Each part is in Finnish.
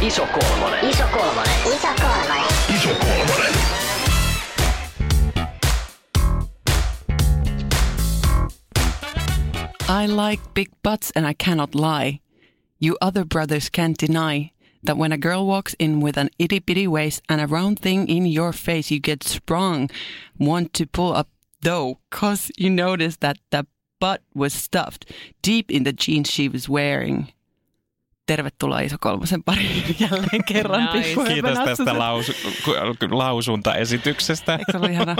Iso kolmonen. Iso kolmonen. Iso kolmonen. Iso kolmonen. I like big butts and I cannot lie. You other brothers can't deny that when a girl walks in with an itty bitty waist and a round thing in your face, you get sprung. Want to pull up though, cause you notice that the butt was stuffed deep in the jeans she was wearing. Tervetuloa Iso Kolmosen pariin jälleen kerran. Nice. Kiitos tästä Assusen. lausu- ku- lausuntaesityksestä. Eikö ollut ihana?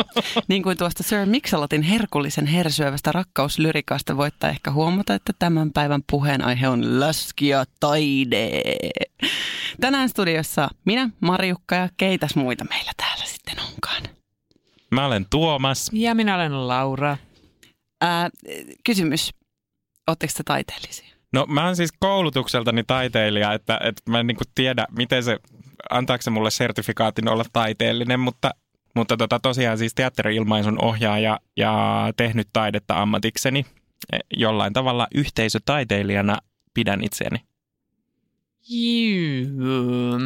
Niin kuin tuosta Sir Mix-a-Lotin herkullisen hersyövästä rakkauslyrikasta voittaa ehkä huomata, että tämän päivän puheenaihe on laskia taide. Tänään studiossa minä, Marjukka ja keitäs muita meillä täällä sitten onkaan. Mä olen Tuomas. Ja minä olen Laura. Ää, kysymys, ootteko te taiteellisia? No mä oon siis koulutukseltani taiteilija, että, että mä en niin tiedä, miten se, antaako se mulle sertifikaatin olla taiteellinen, mutta, mutta tota, tosiaan siis teatteri-ilmaisun ohjaaja ja tehnyt taidetta ammatikseni. E, Jollain tavalla yhteisötaiteilijana pidän itseäni. Juu.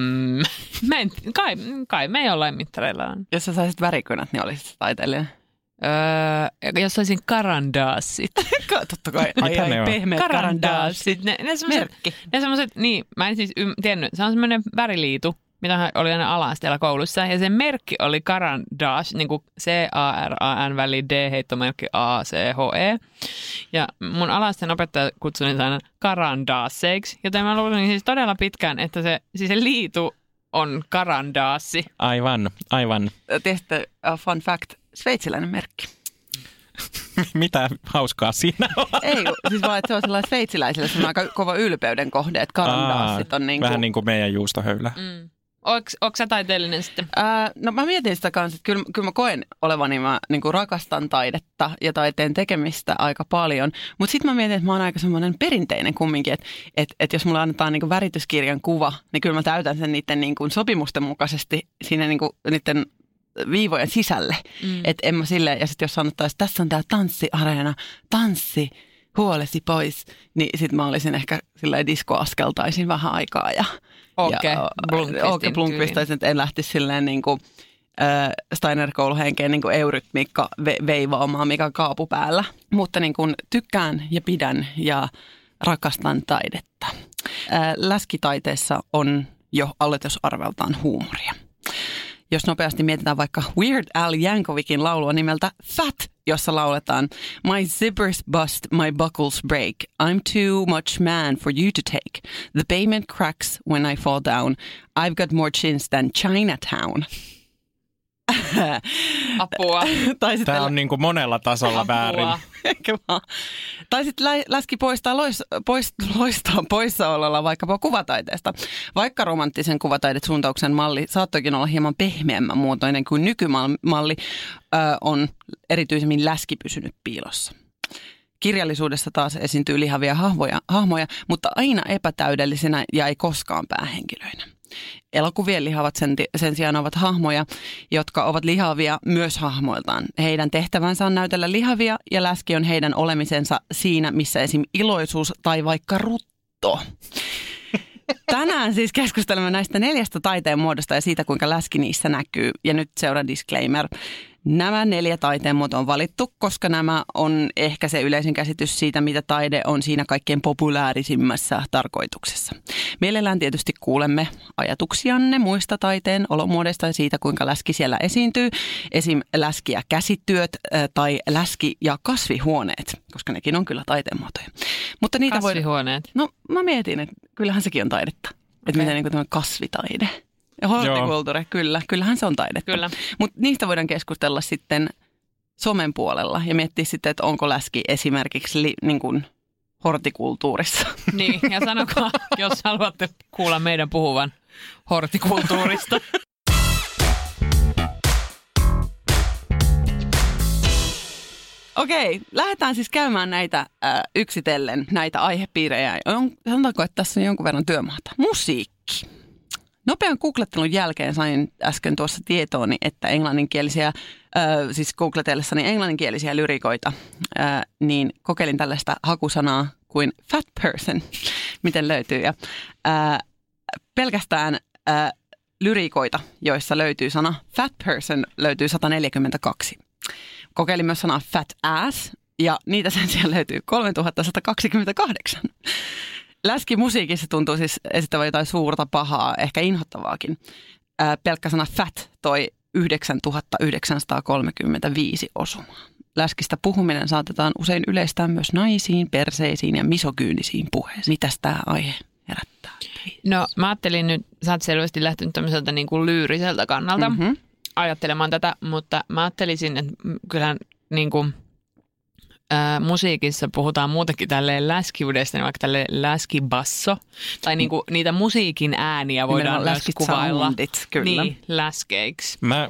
Mä en, kai, kai me jollain mittareillaan. Jos sä saisit värikynät, niin olisit taiteilija. Öö, jos olisin karandaasit. Totta kai. Ai, ai, ne pehmeät karandaasit. Karandaasit. Ne, ne semmoset, Merkki. ne semmoset, niin, mä en siis ym, tiennyt. Se on semmoinen väriliitu, mitä oli aina ala koulussa. Ja sen merkki oli karandaas, niin kuin C-A-R-A-N väli D-heittomerkki A-C-H-E. Ja mun alasteen opettaja kutsui niitä aina karandaaseiksi. Joten mä luulin siis todella pitkään, että se, siis se liitu on karandaassi. Aivan, aivan. Tiedätte, uh, fun fact, sveitsiläinen merkki. Mitä hauskaa siinä on? Ei, siis vaan, että se on sellainen sveitsiläisille se on aika kova ylpeyden kohde, että karandaasit on niin kuin... Vähän niin kuin meidän juustohöylä. Mm. Oletko, sä taiteellinen sitten? Ää, no mä mietin sitä kanssa, että kyllä, kyllä mä koen olevani, mä niin kuin rakastan taidetta ja taiteen tekemistä aika paljon. Mutta sitten mä mietin, että mä oon aika semmoinen perinteinen kumminkin, että et, et jos mulle annetaan niin kuin värityskirjan kuva, niin kyllä mä täytän sen niiden niin kuin sopimusten mukaisesti siinä niin kuin niiden viivojen sisälle. Mm. Et en mä silleen, ja sitten jos sanottaisiin, että tässä on tämä tanssiareena, tanssi, huolesi pois, niin sitten mä olisin ehkä silleen diskoaskeltaisin vähän aikaa ja Okei, ja, Blomqvistin Okei, Blomqvistaisin, että en lähtisi silleen niin kuin, äh, Steiner-kouluhenkeen niin kuin eurytmiikka ve- veivaamaan, mikä on kaapu päällä. Mutta niin kuin tykkään ja pidän ja rakastan taidetta. Äh, läskitaiteessa on jo aletusarveltaan huumoria. Jos nopeasti mietitään vaikka Weird Al Yankovicin laulua nimeltä Fat, jossa lauletaan My zippers bust, my buckles break. I'm too much man for you to take. The pavement cracks when I fall down. I've got more chins than Chinatown. Apua. tai sitten Tämä on niin kuin monella tasolla Apua. väärin. Tai sitten lä- läski poistaa lois, pois, loistaa poissaololla vaikkapa kuvataiteesta. Vaikka romanttisen kuvataidesuuntauksen malli saattoikin olla hieman pehmeämmän muotoinen kuin nykymalli, ö, on erityisemmin läski pysynyt piilossa. Kirjallisuudessa taas esiintyy lihavia hahmoja, hahmoja, mutta aina epätäydellisenä ja ei koskaan päähenkilöinä. Elokuvien lihavat sen, sen sijaan ovat hahmoja, jotka ovat lihavia myös hahmoiltaan. Heidän tehtävänsä on näytellä lihavia ja läski on heidän olemisensa siinä, missä esim. iloisuus tai vaikka rutto. Tänään siis keskustelemme näistä neljästä taiteen muodosta ja siitä, kuinka läski niissä näkyy. Ja nyt seuraa disclaimer. Nämä neljä taiteen muotoa on valittu, koska nämä on ehkä se yleisin käsitys siitä, mitä taide on siinä kaikkein populaarisimmässä tarkoituksessa. Mielellään tietysti kuulemme ajatuksianne muista taiteen olomuodoista ja siitä, kuinka läski siellä esiintyy. Esim. läski ja käsityöt tai läski ja kasvihuoneet, koska nekin on kyllä taiteen muotoja. Mutta niitä voi... Kasvihuoneet. No mä mietin, että kyllähän sekin on taidetta. Että Okei. miten niin kuin kasvitaide. Hortikulttuuri, kyllä. Kyllähän se on taidetta. Kyllä. Mutta niistä voidaan keskustella sitten somen puolella ja miettiä sitten, että onko läski esimerkiksi li, niin kuin hortikulttuurissa. Niin, ja sanokaa, jos haluatte kuulla meidän puhuvan hortikulttuurista. Okei, lähdetään siis käymään näitä äh, yksitellen, näitä aihepiirejä. On, sanotaanko, että tässä on jonkun verran työmaata. Musiikki. Nopean googlettelun jälkeen sain äsken tuossa tietooni, että englanninkielisiä, äh, siis googletellessani englanninkielisiä lyrikoita, äh, niin kokeilin tällaista hakusanaa kuin fat person, miten löytyy. Ja, äh, pelkästään äh, lyrikoita, joissa löytyy sana fat person, löytyy 142. Kokeilin myös sanaa fat ass, ja niitä sen sijaan löytyy 3128. Läski musiikissa tuntuu siis esittävän jotain suurta pahaa, ehkä inhottavaakin. Pelkkä sana fat toi 9935 osumaa. Läskistä puhuminen saatetaan usein yleistää myös naisiin, perseisiin ja misokyynisiin puheisiin. Mitäs tämä aihe herättää? No mä ajattelin nyt, sä oot selvästi lähtenyt tämmöiseltä niin kuin lyyriseltä kannalta Mhm. ajattelemaan tätä, mutta mä ajattelisin, että kyllähän niin kuin, ää, musiikissa puhutaan muutenkin tälleen läskiudesta, niin vaikka tälle läskibasso, tai niin kuin, niitä musiikin ääniä voidaan myös läskit kuvailla. soundit, kyllä. Niin, läskeiksi. Mä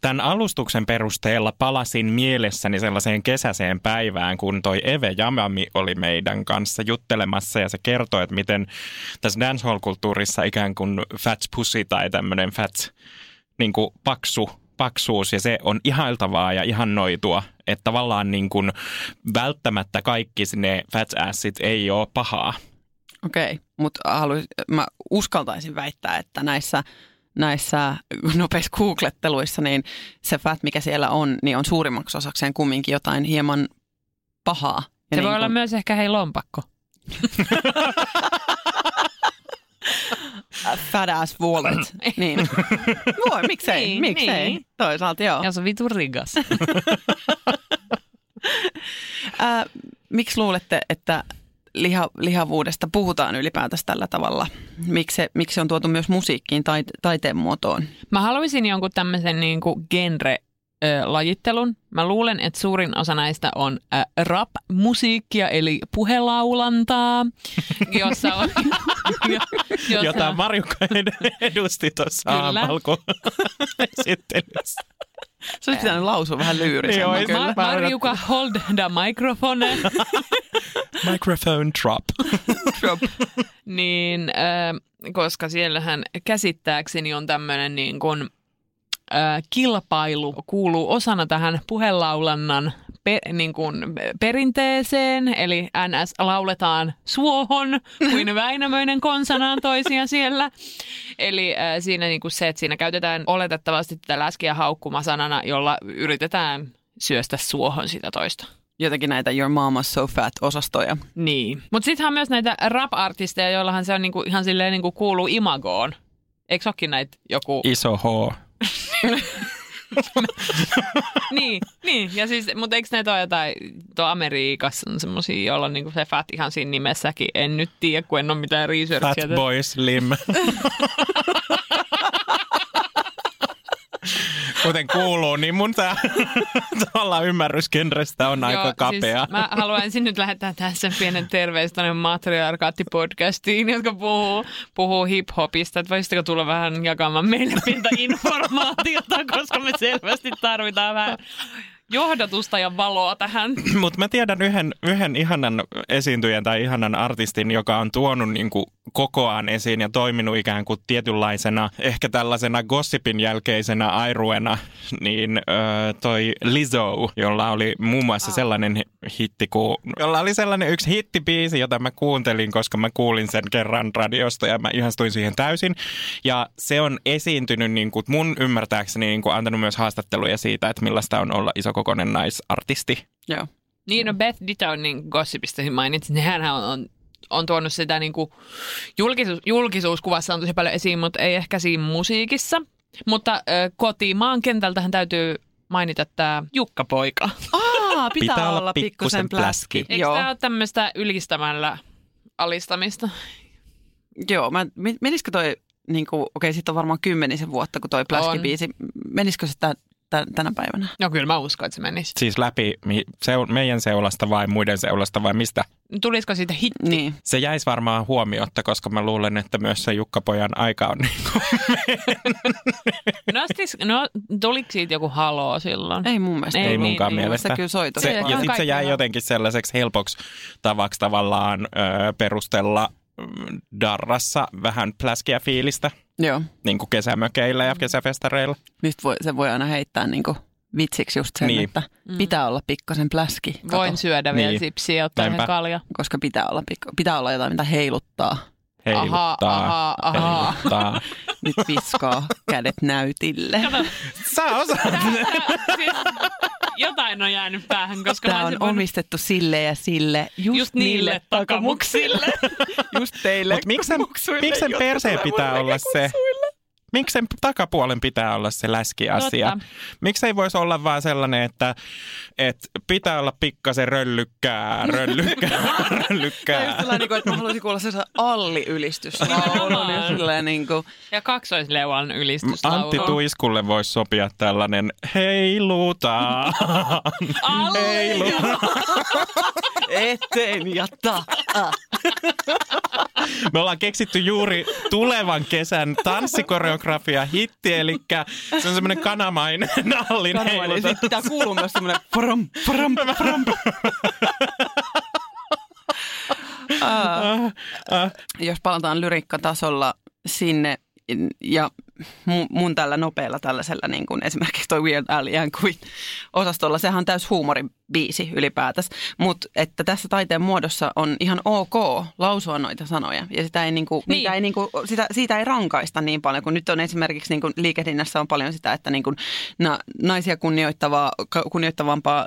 tämän alustuksen perusteella palasin mielessäni sellaiseen kesäiseen päivään, kun toi Eve Jamami oli meidän kanssa juttelemassa ja se kertoi, että miten tässä dancehall-kulttuurissa ikään kuin fats pussy tai tämmöinen fats niin kuin paksu, paksuus ja se on ihailtavaa ja ihannoitua, että tavallaan niin kuin välttämättä kaikki ne fat assit ei ole pahaa. Okei, mutta haluais, mä uskaltaisin väittää, että näissä, näissä nopeissa googletteluissa, niin se fat, mikä siellä on, niin on suurimmaksi osakseen kumminkin jotain hieman pahaa. Ja Se niin voi olla kuin- myös ehkä hei lompakko. Fat ass wallet. niin. Voi, miksei, Niin, miksei. niin. Toisaalta joo. Ja se on vitu rigas. Ää, miksi luulette, että liha, lihavuudesta puhutaan ylipäätänsä tällä tavalla? Miksi se, miksi se on tuotu myös musiikkiin tai taiteen muotoon? Mä haluaisin jonkun tämmöisen niin kuin genre ö, lajittelun. Mä luulen, että suurin osa näistä on ä, rap-musiikkia, eli puhelaulantaa, jossa on... jo- jossa, Jota Marjukka ed- edusti tuossa Kyllä. aamalko esittelyssä. Se olisi pitänyt lausua vähän lyyrisemmin. ei- kyllä. Ma- Marjuka, hold the microphone. Microphone drop. niin, äh, koska siellähän käsittääkseni on tämmöinen niin kuin, kilpailu, kuuluu osana tähän puhelaulannan pe, niin kuin perinteeseen, eli NS lauletaan suohon kuin Väinämöinen konsonantoisia siellä. Eli äh, siinä niin kuin se, että siinä käytetään oletettavasti tätä läskiä haukkumasanana, jolla yritetään syöstä suohon sitä toista. Jotenkin näitä Your Mama's So Fat-osastoja. Niin. Mutta sittenhän on myös näitä rap-artisteja, joillahan se on niinku, ihan silleen niinku kuuluu imagoon. Eikö olekin näitä joku... Iso H. niin, niin, ja siis, mutta eikö näitä ole jotain, tuo Amerikassa on semmosia, joilla on niinku se fat ihan siinä nimessäkin. En nyt tiedä, kun en ole mitään researchia. Fat Boy Slim. Kuten kuuluu, niin mun tavallaan ymmärrys genrestä on aika Joo, kapea. Siis mä haluaisin nyt lähettää tässä pienen terveys tuonne Matriarkaatti-podcastiin, jotka puhuu, puhuu hip-hopista. Että voisitteko tulla vähän jakamaan meille pientä informaatiota, koska me selvästi tarvitaan vähän johdatusta ja valoa tähän. Mutta mä tiedän yhden, yhden ihanan esiintyjän tai ihanan artistin, joka on tuonut niinku kokoaan esiin ja toiminut ikään kuin tietynlaisena, ehkä tällaisena gossipin jälkeisenä airuena, niin ö, toi Lizzo, jolla oli muun muassa sellainen hitti, kuin, jolla oli sellainen yksi hittibiisi, jota mä kuuntelin, koska mä kuulin sen kerran radiosta ja mä ihastuin siihen täysin. Ja se on esiintynyt niin kuin mun ymmärtääkseni niin kuin antanut myös haastatteluja siitä, että millaista on olla isokokoinen naisartisti. Joo. Niin, no Beth Ditton niin gossipista mainitsin, niin hän on, on, on tuonut sitä niin kuin julkisuus, julkisuuskuvassa on tosi paljon esiin, mutta ei ehkä siinä musiikissa. Mutta ö, kotimaan kentältähän täytyy mainita tämä Jukka-poika. Aa, pitää, Pitää olla pikkusen pikkusen pläski. pläski. Eikö tämä ole tämmöistä ylistämällä alistamista? Joo, mä, men- menisikö toi, niin kuin, okei, sitten on varmaan kymmenisen vuotta, kun toi pläskibiisi, menisikö se tä- t- tänä päivänä? No kyllä mä uskon, että se menisi. Siis läpi mi- seu- meidän seulasta vai muiden seulasta vai mistä? Tulisiko siitä hitti? Niin. Se jäisi varmaan huomiotta, koska mä luulen, että myös se Jukka-pojan aika on niin kuin No, siis, no tuliko siitä joku haloo silloin? Ei mun mielestä. Ei Ei niin, munkaan niin. mielestä. Se kyllä soi Se, ja sitten se jäi jotenkin sellaiseksi helpoksi tavaksi tavallaan ö, perustella darrassa vähän pläskiä fiilistä, Joo. niin kuin kesämökeillä ja kesäfestareilla. Mistä voi, se voi aina heittää niinku vitsiksi just sen, Niin. niin. että pitää olla pikkasen pläski. Kato, Voin syödä vielä Niin. sipsiä ja ottaa kalja. koska pitää olla, pitää olla jotain, mitä heiluttaa. Heiluttaa, Ahaa, ahaa. heiluttaa. Nyt viskaa kädet näytille. Sä osaat. siis, jotain on jäänyt päähän, koska mä Tämä on voinut- omistettu sille ja sille, just, Just niille takamuksille. just teille Mutta miksi sen, muksuille, miksi sen jotka perseen pitää olla se? näkökuksuille. Miksi sen takapuolen pitää olla se läskiasia? Totta. Miksi ei voisi olla vaan sellainen, että, että pitää olla pikkasen röllykkää, röllykkää, röllykkää. sellainen, niin kuin, että mä haluaisin kuulla sellaisen alli-ylistyslaulun. ja silleen niin kuin, Ja kaksoisleuan ylistyslaulu. Antti Tuiskulle voisi sopia tällainen heilutaan, heilutaan. eteen ja ta. Me ollaan keksitty juuri tulevan kesän tanssikoreografia hitti, eli se on semmoinen kanamainen nallin heilutus. sitten pitää kuulua myös semmoinen pram, pram, pram. Ah, ah. Jos palataan lyriikkatasolla sinne ja mun, mun tällä nopealla tällaisella niin kuin esimerkiksi toi Weird Al Yankovic osastolla, sehän on täys huumoribiisi ylipäätänsä, mutta että tässä taiteen muodossa on ihan ok lausua noita sanoja ja sitä ei, niin kuin, Niin. niitä ei, niin kuin, sitä, siitä ei rankaista niin paljon, kun nyt on esimerkiksi niin kuin liikehdinnässä on paljon sitä, että niin kuin, na, naisia kunnioittavaa, kunnioittavampaa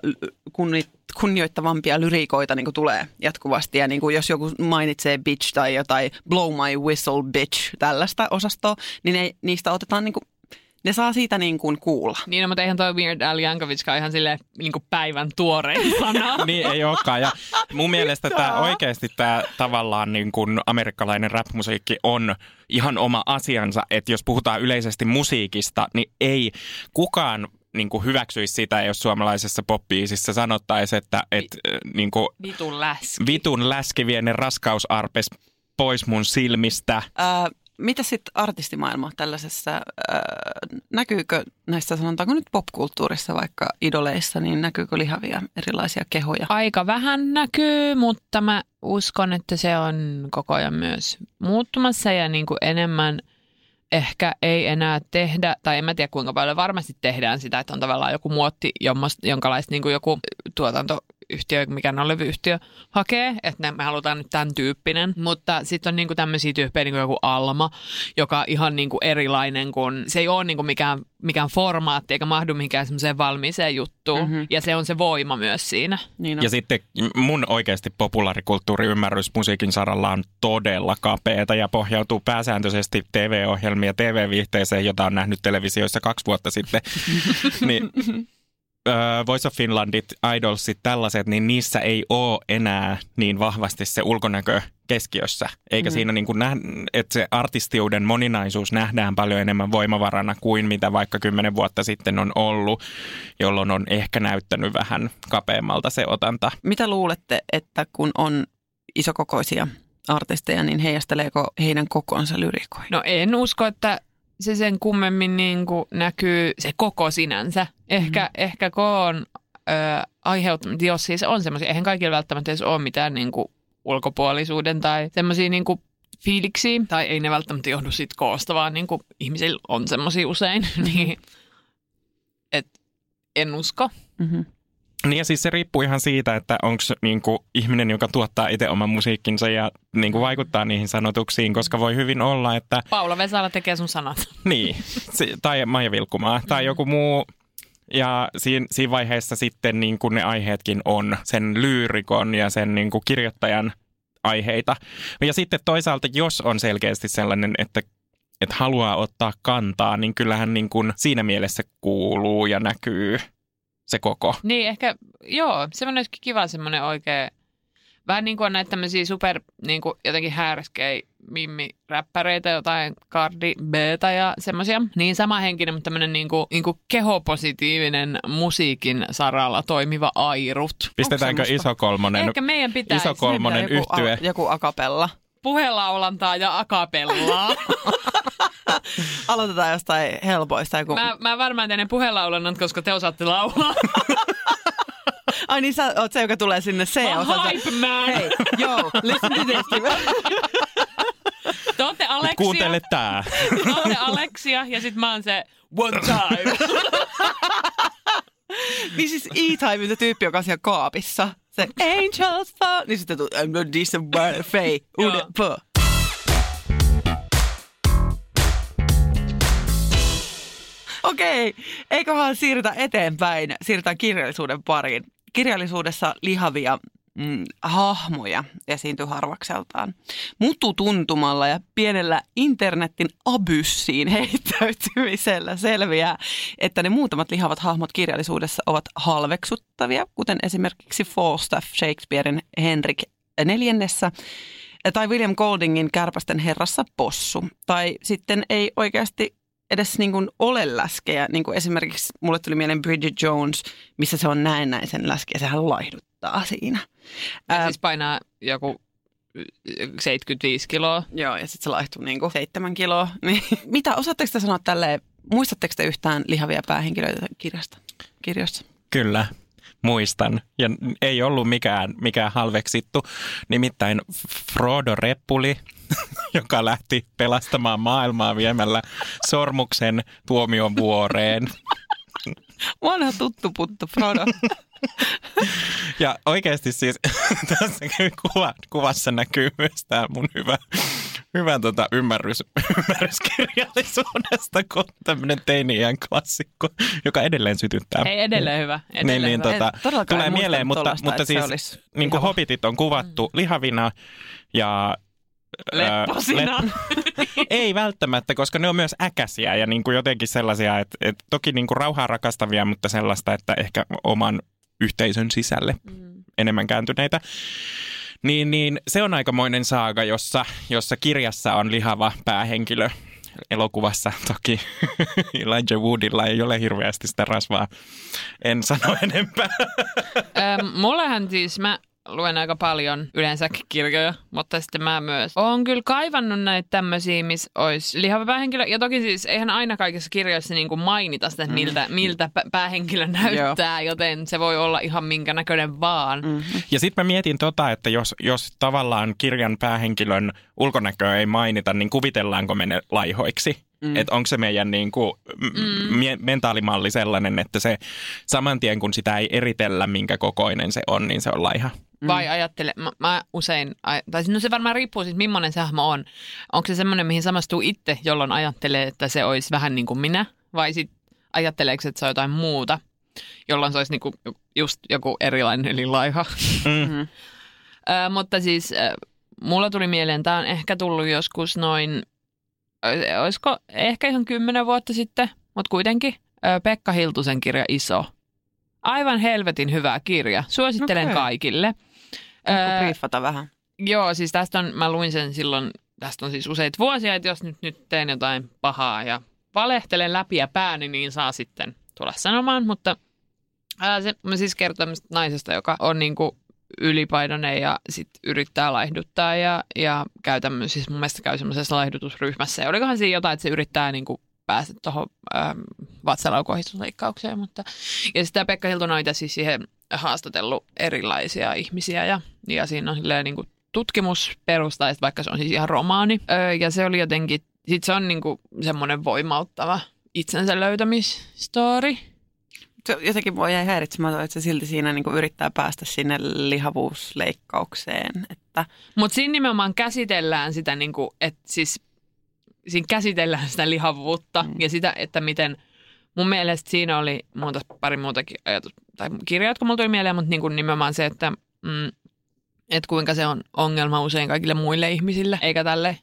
kunni, kunnioittavampia lyriikoita niin kuin tulee jatkuvasti. Ja niin kuin jos joku mainitsee bitch tai jotain blow my whistle bitch, tällaista osastoa, niin ne, niistä otetaan niin kuin, ne saa siitä niin kuin kuulla. Niin, no, mutta eihän toi Weird Al Yankovickaan ihan silleen niin kuin päivän tuorein sana. Niin ei olekaan. Ja mun mielestä tämä oikeasti tämä tavallaan niin kuin amerikkalainen rap-musiikki on ihan oma asiansa. Että jos puhutaan yleisesti musiikista, niin ei kukaan niin kuin hyväksyisi sitä, jos suomalaisessa popbiisissä sanottaisiin, että et, äh, niin kuin Vitun läski. vitun läskivienen raskausarpes pois mun silmistä. Ää, mitä sitten artistimaailma tällaisessa, ää, näkyykö näissä sanotaanko nyt popkulttuurissa vaikka idoleissa, niin näkyykö lihavia erilaisia kehoja? Aika vähän näkyy, mutta mä uskon, että se on koko ajan myös muuttumassa ja niin kuin enemmän ehkä ei enää tehdä, tai en mä tiedä kuinka paljon varmasti tehdään sitä, että on tavallaan joku muotti, jonkalaista niin joku tuotantoyhtiö, mikä on levyyhtiö, hakee, että ne, me halutaan nyt tämän tyyppinen. Mutta sitten on niin kuin tämmöisiä tyyppejä niin kuin joku Alma, joka on ihan niin kuin erilainen kuin, se ei ole niin kuin mikään, mikään formaatti eikä mahdu mihinkään semmoiseen valmiiseen juttuun. Mm-hmm. Ja se on se voima myös siinä. Niin Ja sitten mun oikeasti populaarikulttuuriymmärrys musiikin saralla on todella kapeeta ja pohjautuu pääsääntöisesti TV-ohjelmia TV-viihteeseen, jota on nähnyt televisioissa kaksi vuotta sitten. niin, Voice of Finlandit, Idolsit, tällaiset, niin niissä ei ole enää niin vahvasti se ulkonäkö keskiössä. Eikä mm. siinä niin kuin näh, että se artistiuden moninaisuus nähdään paljon enemmän voimavarana kuin mitä vaikka kymmenen vuotta sitten on ollut, jolloin on ehkä näyttänyt vähän kapeammalta se otanta. Mitä luulette, että kun on isokokoisia artisteja, niin heijasteleeko heidän kokonsa lyrikoihin? No en usko, että se sen kummemmin niin kuin näkyy se koko sinänsä. Ehkä, mm-hmm. ehkä koon ö, aiheuttanut, jos siis on semmoisia, eihän kaikilla välttämättä edes ole mitään niin kuin ulkopuolisuuden tai semmoisia niin kuin fiiliksiä, tai ei ne välttämättä johdu siitä koosta, vaan niin kuin ihmisillä on semmoisia usein, niin et en usko. Mm-hmm. Niin ja siis se riippuu ihan siitä, että onko niinku ihminen, joka tuottaa itse oman musiikkinsa ja niinku vaikuttaa niihin sanotuksiin, koska voi hyvin olla, että Paula Vesala tekee sun sanat. niin, se, tai Maija Vilkkumaa tai joku muu. Ja siinä, siinä vaiheessa sitten niin kuin ne aiheetkin on sen lyyrikon ja sen niin kuin kirjoittajan aiheita. Ja sitten toisaalta, jos on selkeästi sellainen, että että haluaa ottaa kantaa, niin kyllähän niin kuin siinä mielessä kuuluu ja näkyy se koko. Niin ehkä, joo, semmoinen olisikin kiva semmoinen oikea Vähän niin kuin on näitä tämmöisiä super niin kuin jotenkin härskejä mimmi-räppäreitä, jotain Cardi Btä ja semmoisia. Niin sama henkinen, mutta tämmöinen niin kuin, niin kuin kehopositiivinen musiikin saralla toimiva airut. Pistetäänkö iso kolmonen, Ehkä meidän pitäisi iso kolmonen joku, yhtye? joku akapella. Puhelaulantaa ja akapellaa. Aloitetaan jostain helpoista. Joku... mä, mä varmaan teen ne puhelaulannat, koska te osaatte laulaa. Ai niin sä oot se, joka tulee sinne c Mä osa hype man. Hei, yo, listen to this. Te ootte Aleksia. Kuuntele tää. Te ootte Aleksia ja sit mä oon se one time. niin siis E-Time, se tyyppi, joka on siellä kaapissa. Se Angels Fall. Niin sitten tulee I'm decent bird fay. Ude Joo. på. Okei, eiköhän siirrytä eteenpäin. Siirrytään kirjallisuuden pariin. Kirjallisuudessa lihavia mm, hahmoja esiintyy harvakseltaan. Mututuntumalla ja pienellä internetin abyssiin heittäytymisellä selviää, että ne muutamat lihavat hahmot kirjallisuudessa ovat halveksuttavia, kuten esimerkiksi Falstaff Shakespearein Henrik neljännessä tai William Goldingin Kärpästen herrassa possu. Tai sitten ei oikeasti edes niin kuin ole läskejä, niin kuin esimerkiksi mulle tuli mieleen Bridget Jones, missä se on näennäisen läski ja sehän laihduttaa siinä. Ja Ää, siis painaa joku 75 kiloa. Joo, ja sitten se laihtuu niin kuin seitsemän kiloa. Niin, mitä, osaatteko te sanoa tälleen, muistatteko te yhtään lihavia päähenkilöitä kirjasta, kirjoissa? Kyllä, muistan. Ja ei ollut mikään, mikään halveksittu. Nimittäin Frodo Reppuli, joka lähti pelastamaan maailmaa viemällä sormuksen tuomion vuoreen. Vanha tuttu puttu, Frodo. Ja oikeasti siis tässä kuva, kuvassa näkyy myös tämä mun hyvä, hyvä tota ymmärrys, ymmärrys kirjallisuudesta, kun tämmöinen teini-iän klassikko, joka edelleen sytyttää. Ei edelleen hyvä. niin, Edelleen niin hyvä. tota, tulee en mieleen, mutta, mutta siis niin kuin hobitit on kuvattu lihavina ja Lepposina. ei välttämättä, koska ne on myös äkäisiä ja niin kuin jotenkin sellaisia, että, että toki niin kuin rauhaa rakastavia, mutta sellaista, että ehkä oman yhteisön sisälle Mm. enemmän kääntyneitä. Niin, niin se on aikamoinen saaga, jossa, jossa kirjassa on lihava päähenkilö. Elokuvassa toki Elijah Woodilla ei ole hirveästi sitä rasvaa. En sano enempää. Öm, mullehan siis, mä luen aika paljon yleensäkin kirjoja, mutta sitten mä myös oon kyllä kaivannut näitä tämmöisiä, missä olisi lihava päähenkilö. Ja toki siis eihän aina kaikissa kirjoissa niin kuin mainita sitä, että miltä, miltä pä- päähenkilö näyttää, joten se voi olla ihan minkä näköinen vaan. Mm. Ja sitten mä mietin tota, että jos, jos tavallaan kirjan päähenkilön ulkonäköä ei mainita, niin kuvitellaanko me ne laihoiksi? Mm. Että onko se meidän niin kuin, mm. mie- mentaalimalli sellainen, että se saman tien kun sitä ei eritellä, minkä kokoinen se on, niin se on laiha. Vai ajattele, mä, mä usein, tai no se varmaan riippuu siitä, millainen se hahmo on. Onko se semmoinen, mihin samastuu itse, jolloin ajattelee, että se olisi vähän niin kuin minä, vai sitten ajatteleeko, se, että se on jotain muuta, jolloin se olisi niin kuin just joku erilainen, eli laiha. Mm. Ö, mutta siis mulla tuli mieleen, tämä on ehkä tullut joskus noin, olisiko ehkä ihan kymmenen vuotta sitten, mutta kuitenkin Pekka Hiltusen kirja Iso. Aivan helvetin hyvä kirja. Suosittelen Okei. kaikille. Ö, briefata vähän. Joo, siis tästä on, mä luin sen silloin, tästä on siis useita vuosia, että jos nyt, nyt teen jotain pahaa ja valehtelen läpi ja pääni, niin saa sitten tulla sanomaan, mutta ää, se mä siis kertoo naisesta, joka on niinku ylipainoinen ja sit yrittää laihduttaa ja, ja käy tämmöisessä, siis mun mielestä käy semmoisessa laihdutusryhmässä ja olikohan siinä jotain, että se yrittää niinku päästä tuohon vatsalaukohdistusleikkaukseen, mutta ja sitä Pekka Hiltunen on itse siis siihen haastatellut erilaisia ihmisiä ja, ja siinä on silleen niin kuin tutkimusperustaista, vaikka se on siis ihan romaani. Öö, ja se oli jotenkin, sit se on niin kuin semmoinen voimauttava itsensä löytämisstory. Se jotenkin mua jäi häiritsemään, että se silti siinä niin kuin yrittää päästä sinne lihavuusleikkaukseen. Että, Mutta siinä nimenomaan käsitellään sitä, niin kuin, että siis siinä käsitellään sitä lihavuutta mm. ja sitä, että miten mun mielestä siinä oli muuta, pari muutakin ajatus, tai kirjaa, jotka mulla tuli mieleen, mutta niin kuin nimenomaan se, että, mm, että kuinka se on ongelma usein kaikille muille ihmisille, eikä tälle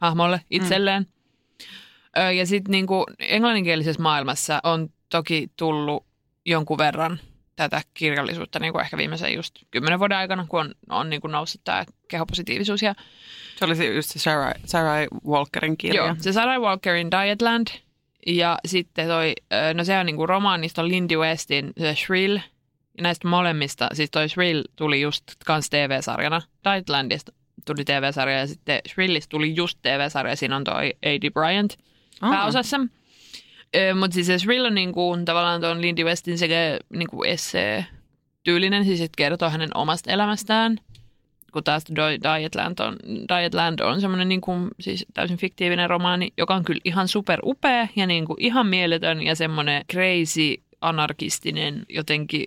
hahmolle itselleen. Mm. Ja sitten niin englanninkielisessä maailmassa on toki tullut jonkun verran tätä kirjallisuutta niin kuin ehkä viimeisen just kymmenen vuoden aikana, kun on, on niin kuin noussut tämä kehopositiivisuus. Ja, Se oli se just se Sarah, Sarah Walkerin kirja. joo, se Sarah Walkerin Dietland ja sitten toi, no se on niin kuin romaanista on Lindy Westin The Shrill. Ja näistä molemmista, siis toi Shrill tuli just kans TV-sarjana. Dietlandista tuli TV-sarja ja sitten Shrillistä tuli just TV-sarja. Siinä on toi A.D. Bryant pääosassa. Mutta siis se on niinku, tavallaan tuon Lindy Westin sekä niinku esse-tyylinen, siis että kertoo hänen omasta elämästään. Kun taas Dietland on, Dietland on semmoinen niinku, siis täysin fiktiivinen romaani, joka on kyllä ihan super upea ja niinku ihan mieletön ja semmoinen crazy, anarkistinen jotenkin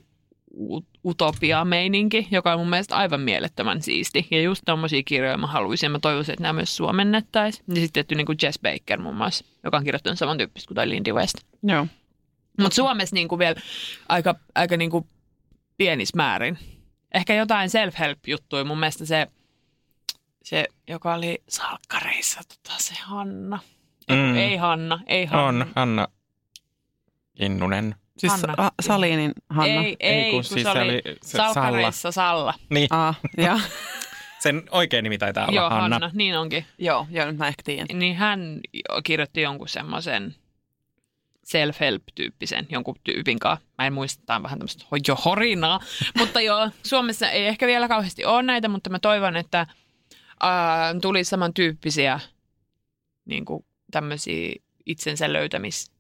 utopia-meininki, joka on mun mielestä aivan mielettömän siisti. Ja just tommosia kirjoja mä haluaisin ja mä toivoisin, että nämä myös suomennettaisiin. Ja sitten tietty niin kuin Jess Baker muun muassa, joka on kirjoittanut samantyyppistä kuin toi Lindy West. Joo. Mutta Suomessa niin kuin vielä aika, aika niin kuin pienissä määrin. Ehkä jotain self-help-juttuja. Mun mielestä se, se joka oli salkkareissa, tota, se Hanna. Mm. Mm. Ei Hanna, ei Hanna. On Hanna Innunen. Siis Hanna. Hanna. Salinin Hanna. Ei, ei, Ei, kun kun, siis se oli, se Salla. salkkareissa Salla. Niin, Ah, ja. sen oikea nimi taitaa olla Joo, Hanna. Hanna, niin onkin. joo, joo, nyt mä ehkä tiedän. Niin hän kirjoitti jonkun semmoisen self-help-tyyppisen jonkun tyypin kanssa. Mä en muista, tämä on vähän tämmöistä jo horinaa. mutta joo, Suomessa ei ehkä vielä kauheasti ole näitä, mutta mä toivon, että ää, tuli samantyyppisiä niin kuin tämmöisiä itsensä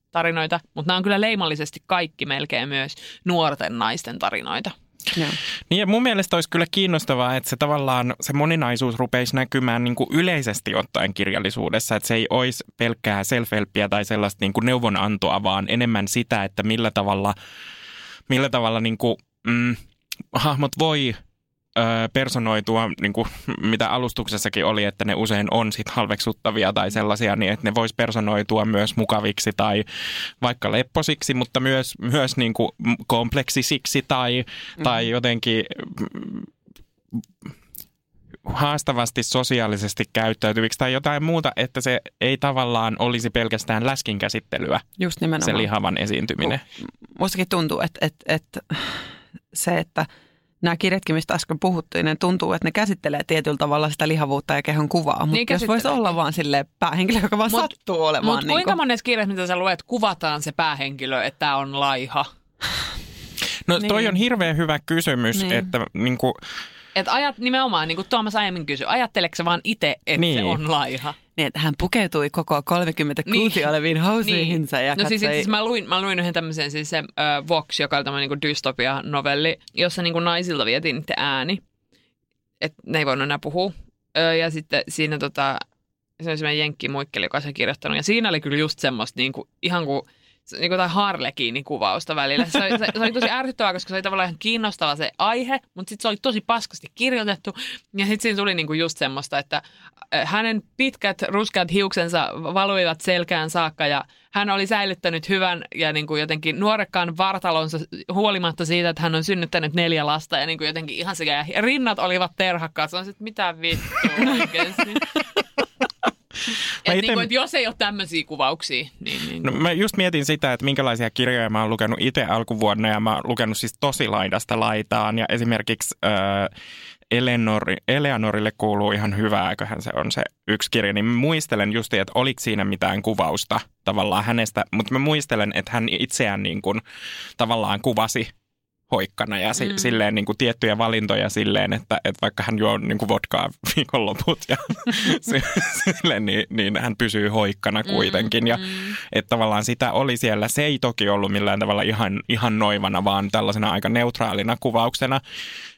löytämistarinoita. Mutta nämä on kyllä leimallisesti kaikki melkein myös nuorten naisten tarinoita. Joo. Niin ja mun mielestä olisi kyllä kiinnostavaa, että se tavallaan se moninaisuus rupeisi näkymään niin kuin yleisesti ottaen kirjallisuudessa, että se ei olisi pelkkää self tai sellaista niin kuin neuvonantoa, vaan enemmän sitä, että millä tavalla, millä tavalla niin kuin, mm, hahmot voi personoitua, niin kuin, mitä alustuksessakin oli, että ne usein on sit halveksuttavia tai sellaisia, niin että ne vois personoitua myös mukaviksi tai vaikka lepposiksi, mutta myös, myös niin kuin kompleksisiksi tai, mm. tai jotenkin haastavasti sosiaalisesti käyttäytyviksi tai jotain muuta, että se ei tavallaan olisi pelkästään läskin käsittelyä, Just se lihavan esiintyminen. Mustakin tuntuu, että, että, että se, että nämä kirjatkin, mistä äsken puhuttiin, ne tuntuu, että ne käsittelee tietyllä tavalla sitä lihavuutta ja kehon kuvaa. Mutta jos voisi olla vaan sille päähenkilö, joka vaan Mut- sattuu olemaan. Mutta niin kuinka kuin- monessa kirjassa, mitä sä luet, kuvataan se päähenkilö, että tämä on laiha? No Niin. toi on hirveän hyvä kysymys, Niin. että niin kuin, Että ajat nimenomaan, niin kuin Tuomas aiemmin kysyi, ajatteleeko vaan itse, että Niin. se on laiha? Niin, että hän pukeutui koko 36 Niin. oleviin housuihinsa ja no siis, katsoi... siis mä, luin, mä luin yhden tämmöisen siis se äh, Vox, joka oli tämmöinen niin dystopia-novelli, jossa niin kuin naisilta vietiin niiden ääni. Että ne ei voinut enää puhua. Ö, ja sitten siinä tota, se oli semmoinen jenkkimuikkeli, joka se kirjoittanut. Ja siinä oli kyllä just semmoista niin kuin, ihan kuin niin kuin jotain harlekiini-kuvausta välillä. Se, oli- se, se oli tosi ärsyttävää, koska se oli tavallaan ihan kiinnostava se aihe, mutta sitten se oli tosi paskasti kirjoitettu. Ja sitten siinä tuli niin kuin just semmoista, että äh, hänen pitkät ruskeat hiuksensa valuivat selkään saakka ja hän oli säilyttänyt hyvän ja niin kuin jotenkin nuorekkaan vartalonsa huolimatta siitä, että hän on synnyttänyt neljä lasta ja niin kuin jotenkin ihan sekä ja rinnat olivat terhakkaat. Se on sitten mitä vittua. Et ite- niin kuin, että jos ei ole tämmöisiä kuvauksia, niin, niin No, mä just mietin sitä, että minkälaisia kirjoja mä oon lukenut itse alkuvuonna ja mä oon lukenut siis tosi laidasta laitaan ja esimerkiksi äh, Eleanor, Eleanorille kuuluu ihan hyvää, eiköhän se on se yksi kirja, niin mä muistelen just, että oliko siinä mitään kuvausta tavallaan hänestä, mutta mä muistelen, että hän itseään niin kuin tavallaan kuvasi hoikkana ja si- mm. silleen niin kuin tiettyjä valintoja silleen, että, että vaikka hän juo niin kuin vodkaa viikonloput ja si- silleen, niin, niin hän pysyy hoikkana kuitenkin. Ja että tavallaan sitä oli siellä. Se ei toki ollut millään tavalla ihan, ihan noivana, vaan tällaisena aika neutraalina kuvauksena.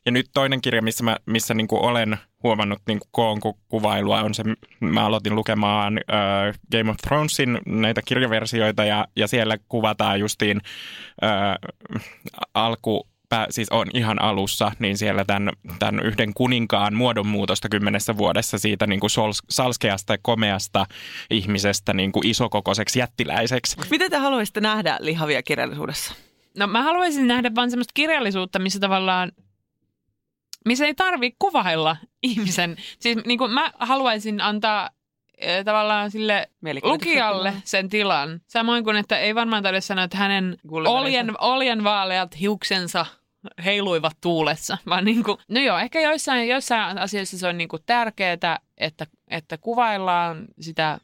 Ja nyt toinen kirja, missä, mä, missä niin kuin olen huomannut niin kuin koon ku- kuvailua, on se, mä aloitin lukemaan äh, Game of Thronesin näitä kirjaversioita ja, ja siellä kuvataan justiin äh, alku, pää, siis on ihan alussa, niin siellä tämän, tämän yhden kuninkaan muodonmuutosta kymmenessä vuodessa siitä niin kuin sols, salskeasta ja komeasta ihmisestä niin kuin isokokoiseksi jättiläiseksi. Miten te haluaisitte nähdä lihavia kirjallisuudessa? No mä haluaisin nähdä vaan semmoista kirjallisuutta, missä tavallaan, missä ei tarvi kuvailla ihmisen. Siis niin kuin mä haluaisin antaa eh, tavallaan sille lukijalle sen tilan. Samoin kuin, että ei varmaan tarvitse sanoa, että hänen oljen, oljen vaaleat hiuksensa heiluivat tuulessa, vaan niin kuin, no joo, ehkä joissain, joissain asioissa se on niin kuin tärkeää, että, että kuvaillaan sitä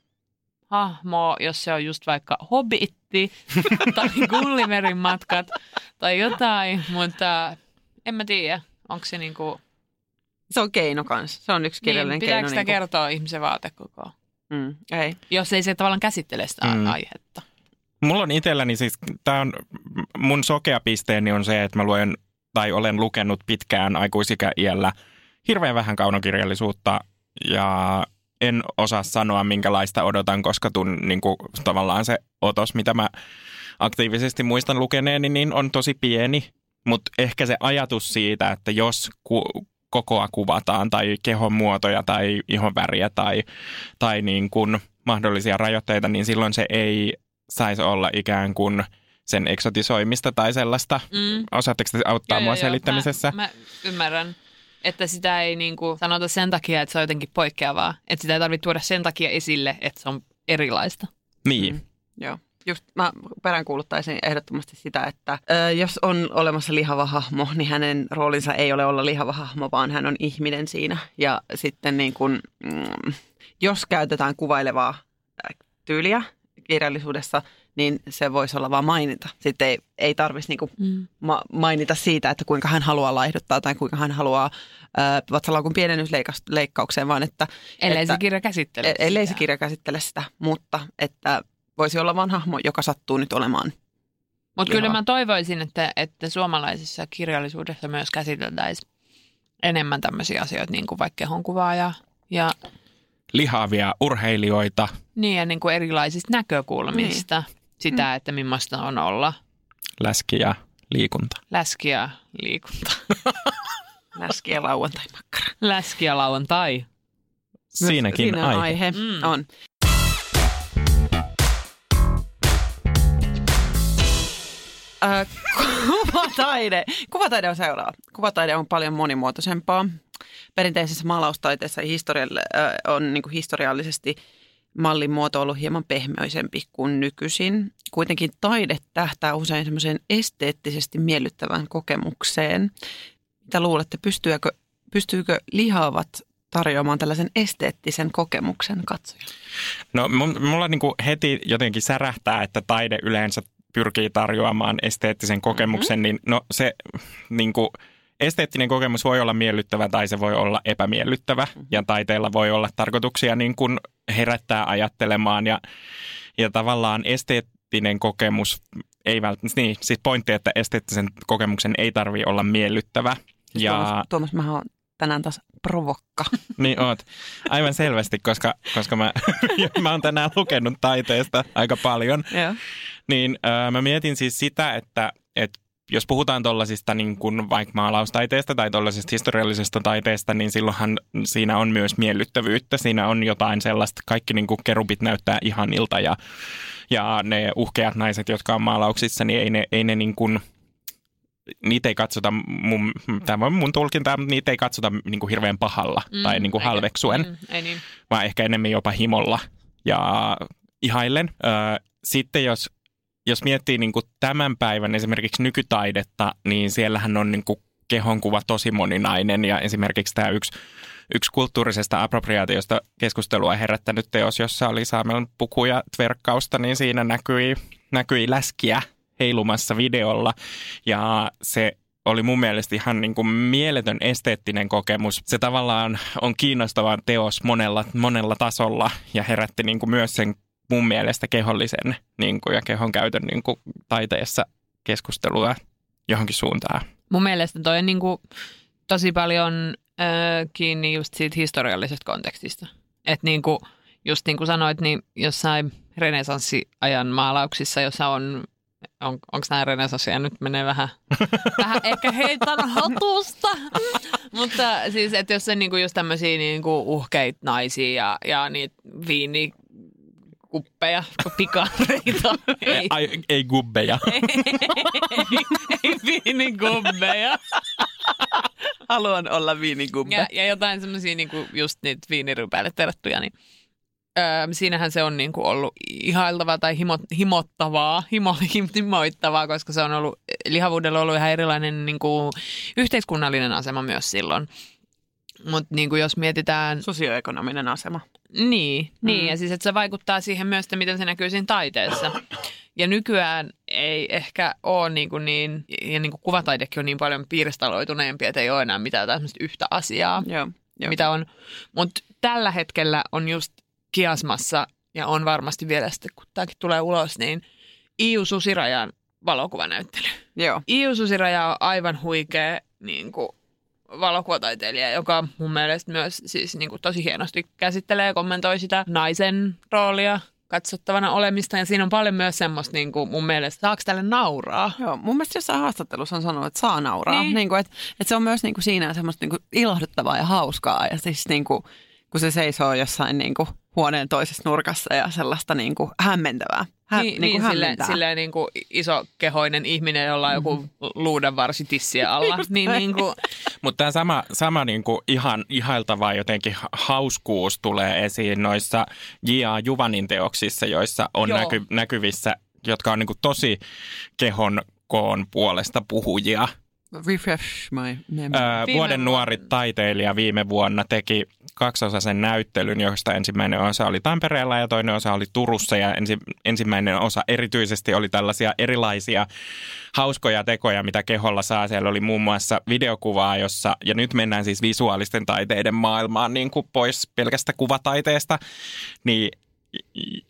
hahmoa, jos se on just vaikka hobitti tai Gulliverin matkat tai jotain, mutta en mä tiedä, onko se niinku, Se on keino kanssa. Se on yksi kirjallinen niin, pitääkö keino. sitä niinku- kertoa ihmisen vaatekoko, Mm, ei. jos ei se tavallaan käsittele sitä Mm. mm. aihetta. Mulla on itselläni siis, tää on, mun sokea pisteeni on se, että mä luen tai olen lukenut pitkään aikuisikäiällä hirveän vähän kaunokirjallisuutta ja en osaa sanoa, minkälaista odotan, koska tun, niin kuin, tavallaan se otos, mitä mä aktiivisesti muistan lukeneeni, niin on tosi pieni. Mutta ehkä se ajatus siitä, että jos ku, kokoa kuvataan tai kehon muotoja tai ihon väriä tai, tai niin kuin mahdollisia rajoitteita, niin silloin se ei saisi olla ikään kuin sen eksotisoimista tai sellaista. Mm. Osaatteko te auttaa Joo, mua joo, selittämisessä? Mä, mä ymmärrän, että sitä ei niinku sanota sen takia, että se on jotenkin poikkeavaa. Että sitä ei tarvitse tuoda sen takia esille, että se on erilaista. Niin. Mm. Joo. Just mä peräänkuuluttaisin ehdottomasti sitä, että ö, jos on olemassa lihava hahmo, niin hänen roolinsa ei ole olla lihava hahmo, vaan hän on ihminen siinä. Ja sitten niin kun, mm, jos käytetään kuvailevaa tyyliä kirjallisuudessa, niin se voisi olla vain maininta. Sitten ei, ei tarvitsisi niinku Mm. ma- mainita siitä, että kuinka hän haluaa laihduttaa tai kuinka hän haluaa äh, vatsalaukun pienennysleikkaukseen, vaan että Ellei että- se kirja käsittele E- ellei se sitä. kirja käsittele sitä, mutta että voisi olla vain hahmo, joka sattuu nyt olemaan. Mutta kyllä mä toivoisin, että, että suomalaisessa kirjallisuudessa myös käsiteltäisiin enemmän tämmöisiä asioita, niin kuin vaikka kehonkuvaa ja, ja, Lihavia urheilijoita. niin, ja niin kuin erilaisista näkökulmista niin. sitä, että millaista on olla läski ja liikunta. läski ja liikunta. Läski ja lauantai makkara. Läski ja lauantai. Siinäkin Siinä on aihe. aihe. Mm. On. Äh, kuvataide. Kuvataide on seuraava. Kuvataide on paljon monimuotoisempaa. Perinteisessä maalaustaiteessa äh, on niin kuin historiallisesti mallin muoto ollut hieman pehmeäisempi kuin nykyisin. Kuitenkin taide tähtää usein semmoiseen esteettisesti miellyttävään kokemukseen. Mitä luulette, pystyykö, pystyykö lihavat tarjoamaan tällaisen esteettisen kokemuksen katsojalle? No mulla niinku heti jotenkin särähtää, että taide yleensä pyrkii tarjoamaan esteettisen kokemuksen, mm-hmm. niin no se niinku, esteettinen kokemus voi olla miellyttävä tai se voi olla epämiellyttävä. Mm-hmm. Ja taiteella voi olla tarkoituksia niin kuin herättää ajattelemaan ja, ja tavallaan esteettinen kokemus ei välttämättä, niin siis pointti, että esteettisen kokemuksen ei tarvi olla miellyttävä. Ja, Tuomas, Tuomas, mä oon tänään taas provokka. niin oot. Aivan selvästi, koska, koska mä, mä oon tänään lukenut taiteesta aika paljon. Joo. Niin äh, mä mietin siis sitä, että, että jos puhutaan tuollaisista niin kuin vaikka maalaustaiteesta tai tuollaisesta historiallisesta taiteesta, niin silloinhan siinä on myös miellyttävyyttä. Siinä on jotain sellaista, kaikki niin kuin kerubit näyttää ihanilta ja, ja ne uhkeat naiset, jotka on maalauksissa, niin ei ne, ei ne niin kuin, niitä ei katsota, mun, tämä on mun tulkinta, mutta niitä ei katsota niin kuin hirveän pahalla mm, tai niin kuin eikä- halveksuen Mm, ei niin. vaan ehkä enemmän jopa himolla ja ihaillen. Sitten jos, jos miettii niin kuin tämän päivän esimerkiksi nykytaidetta, niin siellähän on niin kuin kehonkuva tosi moninainen ja esimerkiksi tämä yksi, yksi kulttuurisesta appropriaatiosta keskustelua herättänyt teos, jossa oli saamen puku ja tverkkausta, niin siinä näkyi, näkyi läskiä heilumassa videolla ja se oli mun mielestä ihan niin kuin mieletön esteettinen kokemus. Se tavallaan on kiinnostava teos monella, monella tasolla ja herätti niin kuin myös sen mun mielestä kehollisen niin kuin, ja kehon käytön niin kuin taiteessa keskustelua johonkin suuntaan. Mun mielestä toi on niinku tosi paljon ö, kiinni just siitä historiallisesta kontekstista. Että niinku, just niin kuin sanoit, niin jossain renesanssiajan maalauksissa, jossa on, on onko nämä renesanssia nyt menee vähän, vähän ehkä heitän hatusta. Mutta siis, että jos se niinku just tämmöisiä niinku uhkeita naisia ja, ja niitä viini kuppeja, pikareita. Ei, Ai, ei gubbeja. ei viinikubbeja. Haluan olla viinigubbe. Ja, ja jotain semmoisia niinku just niitä viinirypäille tervettuja, niin öö, siinähän se on niinku ollut ihailtavaa tai himo, himottavaa, himo, himoittavaa, koska se on ollut lihavuudella on ollut ihan erilainen niin kuin, yhteiskunnallinen asema myös silloin. Mutta niin kuin jos mietitään Sosioekonominen asema. niin, niin Mm. ja siis että se vaikuttaa siihen myös, että miten se näkyy siinä taiteessa. Ja nykyään ei ehkä ole niin, kuin niin ja niin kuin kuvataidekin on niin paljon piiristaloituneempi, että ei ole enää mitään tämmöistä yhtä asiaa, Joo. Joo. mitä on. Mutta tällä hetkellä on just kiasmassa ja on varmasti vielä sitten, kun tämäkin tulee ulos, niin Iu Susirajan valokuvanäyttely. Joo. Iu Susiraja on aivan huikea niin kuin, valokuvataiteilija, joka mun mielestä myös siis, niin kuin, tosi hienosti käsittelee ja kommentoi sitä naisen roolia katsottavana olemista. Ja siinä on paljon myös semmoista, niin kuin, mun mielestä, saako tälle nauraa? Joo, mun mielestä jossain haastattelussa on sanonut, että saa nauraa. Niin. Niin. Niin että, että se on myös niin kuin siinä semmoista niin kuin ilahduttavaa ja hauskaa. Ja siis niin kuin, kun se seisoo jossain niin kuin huoneen toisessa nurkassa ja sellaista niin kuin hämmentävää. Hä, niin, niin, kuin niin silleen, niin kuin isokehoinen ihminen, jolla on joku luudenvarsi tissien alla. niin, niin kuin, Mutta tämä sama, sama niinku ihan ihailtava jotenkin ha- hauskuus tulee esiin noissa J.A. Juvanin teoksissa, joissa on Joo. näky, näkyvissä, jotka on niinku tosi kehon koon puolesta puhujia. Refresh my memory. Öö, vuoden nuori taiteilija viime vuonna teki kaksiosaisen näyttelyn, josta ensimmäinen osa oli Tampereella ja toinen osa oli Turussa. Ja ensi, ensimmäinen osa erityisesti oli tällaisia erilaisia hauskoja tekoja, mitä keholla saa. Siellä oli muun muassa videokuvaa, jossa, ja nyt mennään siis visuaalisten taiteiden maailmaan niin kuin pois pelkästä kuvataiteesta, niin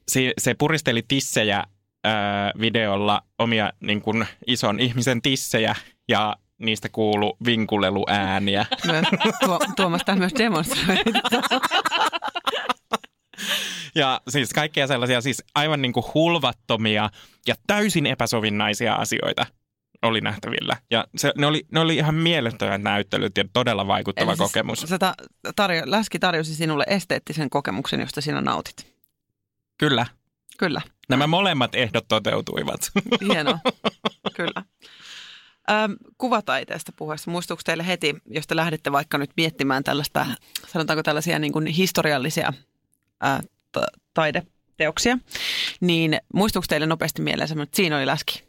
se, se puristeli tissejä videolla omia niin kuin ison ihmisen tissejä ja niistä kuulu vinkuleluääniä. Tuo, Tuomas tämä myös demonstroi. Ja siis kaikkea sellaisia siis aivan niin kuin hulvattomia ja täysin epäsovinnaisia asioita oli nähtävillä. Ja se, ne, oli, ne oli ihan mielettömät näyttelyt ja todella vaikuttava Eli kokemus. Se ta, tarjo, läski tarjosi sinulle esteettisen kokemuksen, josta sinä nautit. Kyllä. Kyllä, Nämä molemmat ehdot toteutuivat. hienoa. Kyllä. Ähm, kuvataiteesta puheessa, muistuuko teille heti, jos te lähdette vaikka nyt miettimään tällaista, sanotaanko tällaisia niin kuin historiallisia ää, ta- taideteoksia, niin muistuuko teille nopeasti mieleen semmoinen, että siinä oli läski?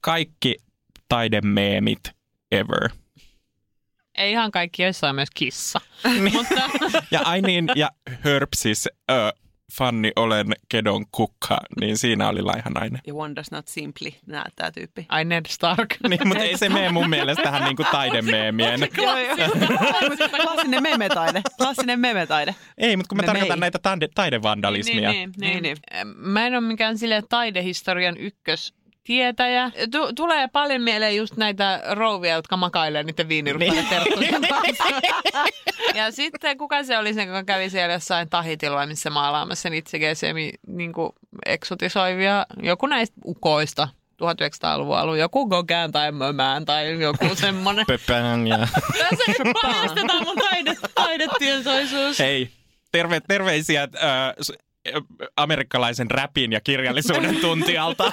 Kaikki taidemeemit ever. ei ihan kaikki, joissa on myös kissa. Mutta Ja ai niin, ja Hörpsis, ö, Fanni olen kedon kukka, niin siinä oli laihanainen. Ja one does not simply, nää, tämä tyyppi. ai Ned Stark. Niin, mutta ei se mene mun mielestä tähän niinku taidemeemien. Joo, joo. Klassinen memetaide. Klassinen memetaide. Ei, mutta kun mä Me tarkoitan mei. näitä taide, taidevandalismia. Niin, niin, niin. Niin, Mä en ole mikään sille taidehistorian ykkös tietäjä. Tu- tulee paljon mieleen just näitä rouvia, jotka makailee niiden viiniruppaiden Niin. kanssa. ja sitten kuka se oli se, joka kävi siellä jossain tahitilla, missä maalaamassa niitä semi niin eksotisoivia, joku näistä ukoista. 1900-luvun alun, joku Gauguin tai Mömään tai joku semmoinen. Pöpään ja... Tässä paljastetaan mun taide, taidetietoisuus. Hei, terve, terveisiä äh, äh, amerikkalaisen räpin ja kirjallisuuden tuntijalta.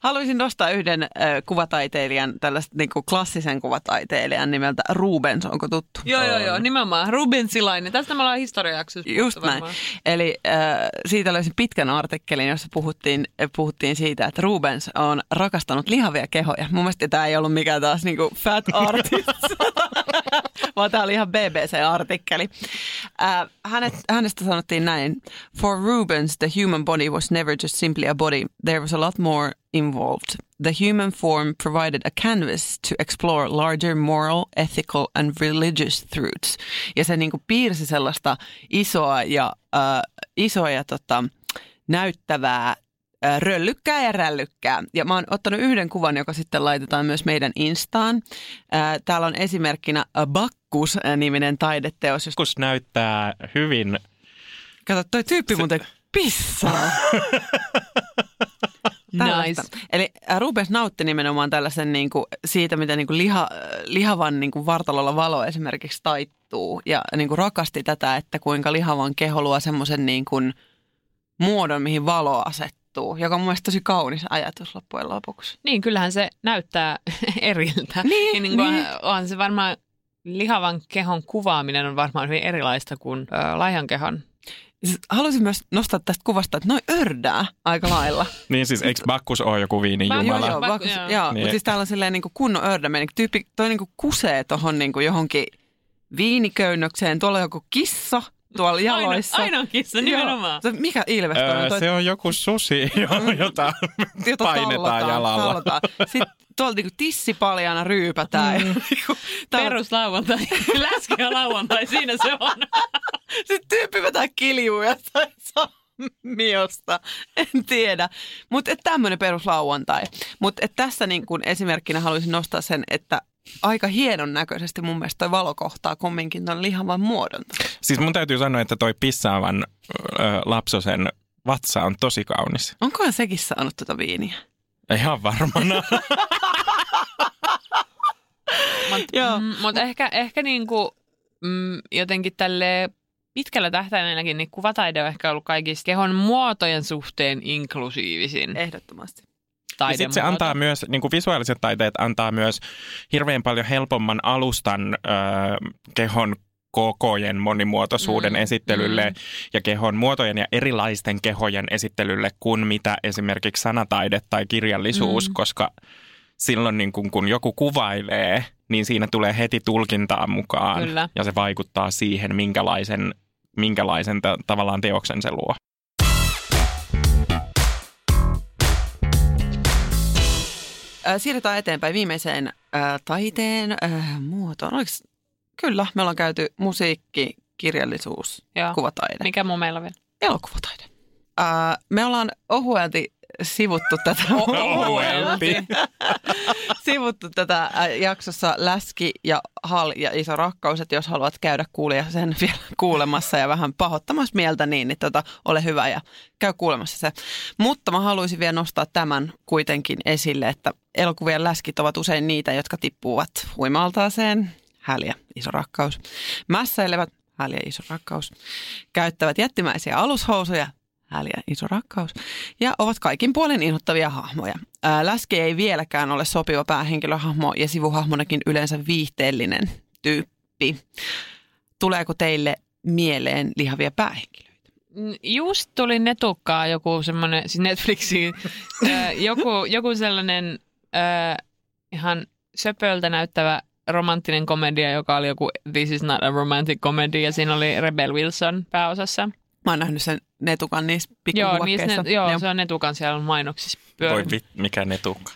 Haluaisin nostaa yhden äh, kuvataiteilijan, tällaista niin kuin klassisen kuvataiteilijan nimeltä Rubens, onko tuttu? Joo, joo, joo, nimenomaan. Rubensilainen. Tästä me ollaan historiajaksossa Just näin. varmaan. Eli äh, siitä löysin pitkän artikkelin, jossa puhuttiin, puhuttiin siitä, että Rubens on rakastanut lihavia kehoja. Mun mielestä tämä ei ollut mikään taas niinku fat artist, vaan tämä oli ihan BBC-artikkeli. Äh, hänet, hänestä sanottiin näin. For Rubens, the human body was never just simply a body. There was a lot more involved. The human form provided a canvas to explore larger moral, ethical and religious truths. Ja se niinku piirsi sellaista isoa ja, äh, isoa ja tota, näyttävää äh, röllykkää ja rällykkää. Ja mä oon ottanut yhden kuvan, joka sitten laitetaan myös meidän Instaan. Äh, täällä on esimerkkinä Bakkus-niminen taideteos. Jos... Kus näyttää hyvin... Kato, toi tyyppi muuten pissaa. Tällaista. Nice. Eli äh, Rubens nautti nimenomaan tällaisen niin kuin, siitä, miten niin kuin liha, äh, lihavan niin kuin vartalolla valo esimerkiksi taittuu. Ja niin kuin rakasti tätä, että kuinka lihavan keho luo semmoisen niin kuin muodon, mihin valo asettuu. Joka on mun tosi kaunis ajatus loppujen lopuksi. Niin, kyllähän se näyttää eriltä. Niin, ja niin kuin, niin. On se varmaan, lihavan kehon kuvaaminen on varmaan hyvin erilaista kuin ö, laihan kehon. Siis Haluaisin myös nostaa tästä kuvasta, että noi ördää aika lailla. Niin siis eikö Bakkus ole joku viinin Bakkus, jumala? Joo, joo, Bakku- vakus, joo. joo. Niin. mutta siis täällä on silleen niin kunnon ördämeni. Tyyppi, toi niin kusee tuohon niin johonkin viiniköynnökseen. Tuolla on joku kissa tuolla jaloissa. Aina, aina on kissa, nimenomaan. Joo. Se, mikä ilves? Öö, Toi- se on joku susi, jo- jota jota painetaan tallataan, jalalla. tallataan. Sitten tuolla niinku tissi paljana ryypätään. Mm. Peruslauantai, läski ja lauantai, siinä se on. Sitten tyyppi vetää kiljuu jostain miosta. En tiedä. Mutta tämmöinen peruslauantai. Mutta tässä niin kun esimerkkinä haluaisin nostaa sen, että aika hienon näköisesti mun mielestä toi valo kohtaa kumminkin ton lihavan muodon. Siis mun täytyy sanoa, että toi pissaavan ö, lapsosen vatsa on tosi kaunis. Onkohan sekin saanut tuota viiniä? Ihan varmana. Joo. Mm, mutta ehkä, ehkä niinku, mm, jotenkin tälle pitkällä tähtäimelläkin niin kuvataide on ehkä ollut kaikista kehon muotojen suhteen inklusiivisin Ehdottomasti. Ja sitten se antaa myös, niin kuin visuaaliset taiteet antaa myös hirveän paljon helpomman alustan ö, kehon kokojen monimuotoisuuden Mm, esittelylle mm. ja kehon muotojen ja erilaisten kehojen esittelylle kuin mitä esimerkiksi sanataide tai kirjallisuus, Mm. koska silloin niin kun, kun joku kuvailee, niin siinä tulee heti tulkintaa mukaan Kyllä. ja se vaikuttaa siihen, minkälaisen, minkälaisen ta- tavallaan teoksen se luo. Äh, siirrytään eteenpäin viimeiseen äh, taiteen äh, muotoon. Oliks, kyllä, me ollaan käyty musiikki, kirjallisuus, Joo. kuvataide, Mikä mun meillä on vielä? elokuvataide. Äh, me ollaan ohuelti sivuttu tätä, Ohuelti. sivuttu tätä äh, jaksossa Läski ja Hal ja Iso rakkaus, että jos haluat käydä kuulija sen vielä kuulemassa ja vähän pahoittamassa mieltä niin, niin tota, ole hyvä ja käy kuulemassa se. Mutta mä haluaisin vielä nostaa tämän kuitenkin esille, että elokuvien läskit ovat usein niitä, jotka tippuvat huimaltaaseen, häliä, iso rakkaus, mässäilevät, häliä, iso rakkaus, käyttävät jättimäisiä alushousuja, häliä, iso rakkaus, ja ovat kaikin puolin inhottavia hahmoja. Ää, ei vieläkään ole sopiva päähenkilöhahmo ja sivuhahmonakin yleensä viihteellinen tyyppi. Tuleeko teille mieleen lihavia päähenkilöitä? Mm, Just tuli netukkaa joku semmoinen, siis Netflixiin, ö, joku, joku sellainen ö, ihan söpöltä näyttävä romanttinen komedia, joka oli joku This is not a romantic comedy, ja siinä oli Rebel Wilson pääosassa. Mä oon nähnyt sen netukan niissä Joo, pikkukuvakkeissa. niissä ne, joo, se on netukan siellä mainoksissa Voi pyörinyt. vit, mikä ne tukka.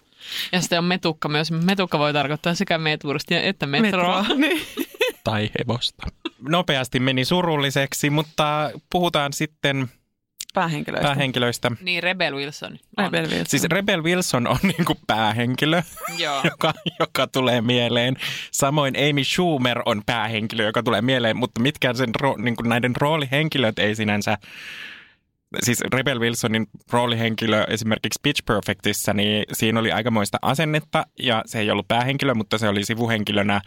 Ja sitten on metukka myös. Metukka voi tarkoittaa sekä metvurstia että metroa. Metroa. Niin. tai hevosta. Nopeasti meni surulliseksi, mutta puhutaan sitten Päähenkilöistä. päähenkilöistä. Niin, Rebel Wilson. on. Rebel Wilson. Siis Rebel Wilson on niinku päähenkilö, Joo. joka, joka tulee mieleen. Samoin Amy Schumer on päähenkilö, joka tulee mieleen, mutta mitkään sen ro, niinku näiden roolihenkilöt ei sinänsä Siis Rebel Wilsonin roolihenkilö esimerkiksi Pitch Perfectissa, niin siinä oli aikamoista asennetta ja se ei ollut päähenkilö, mutta se oli sivuhenkilönä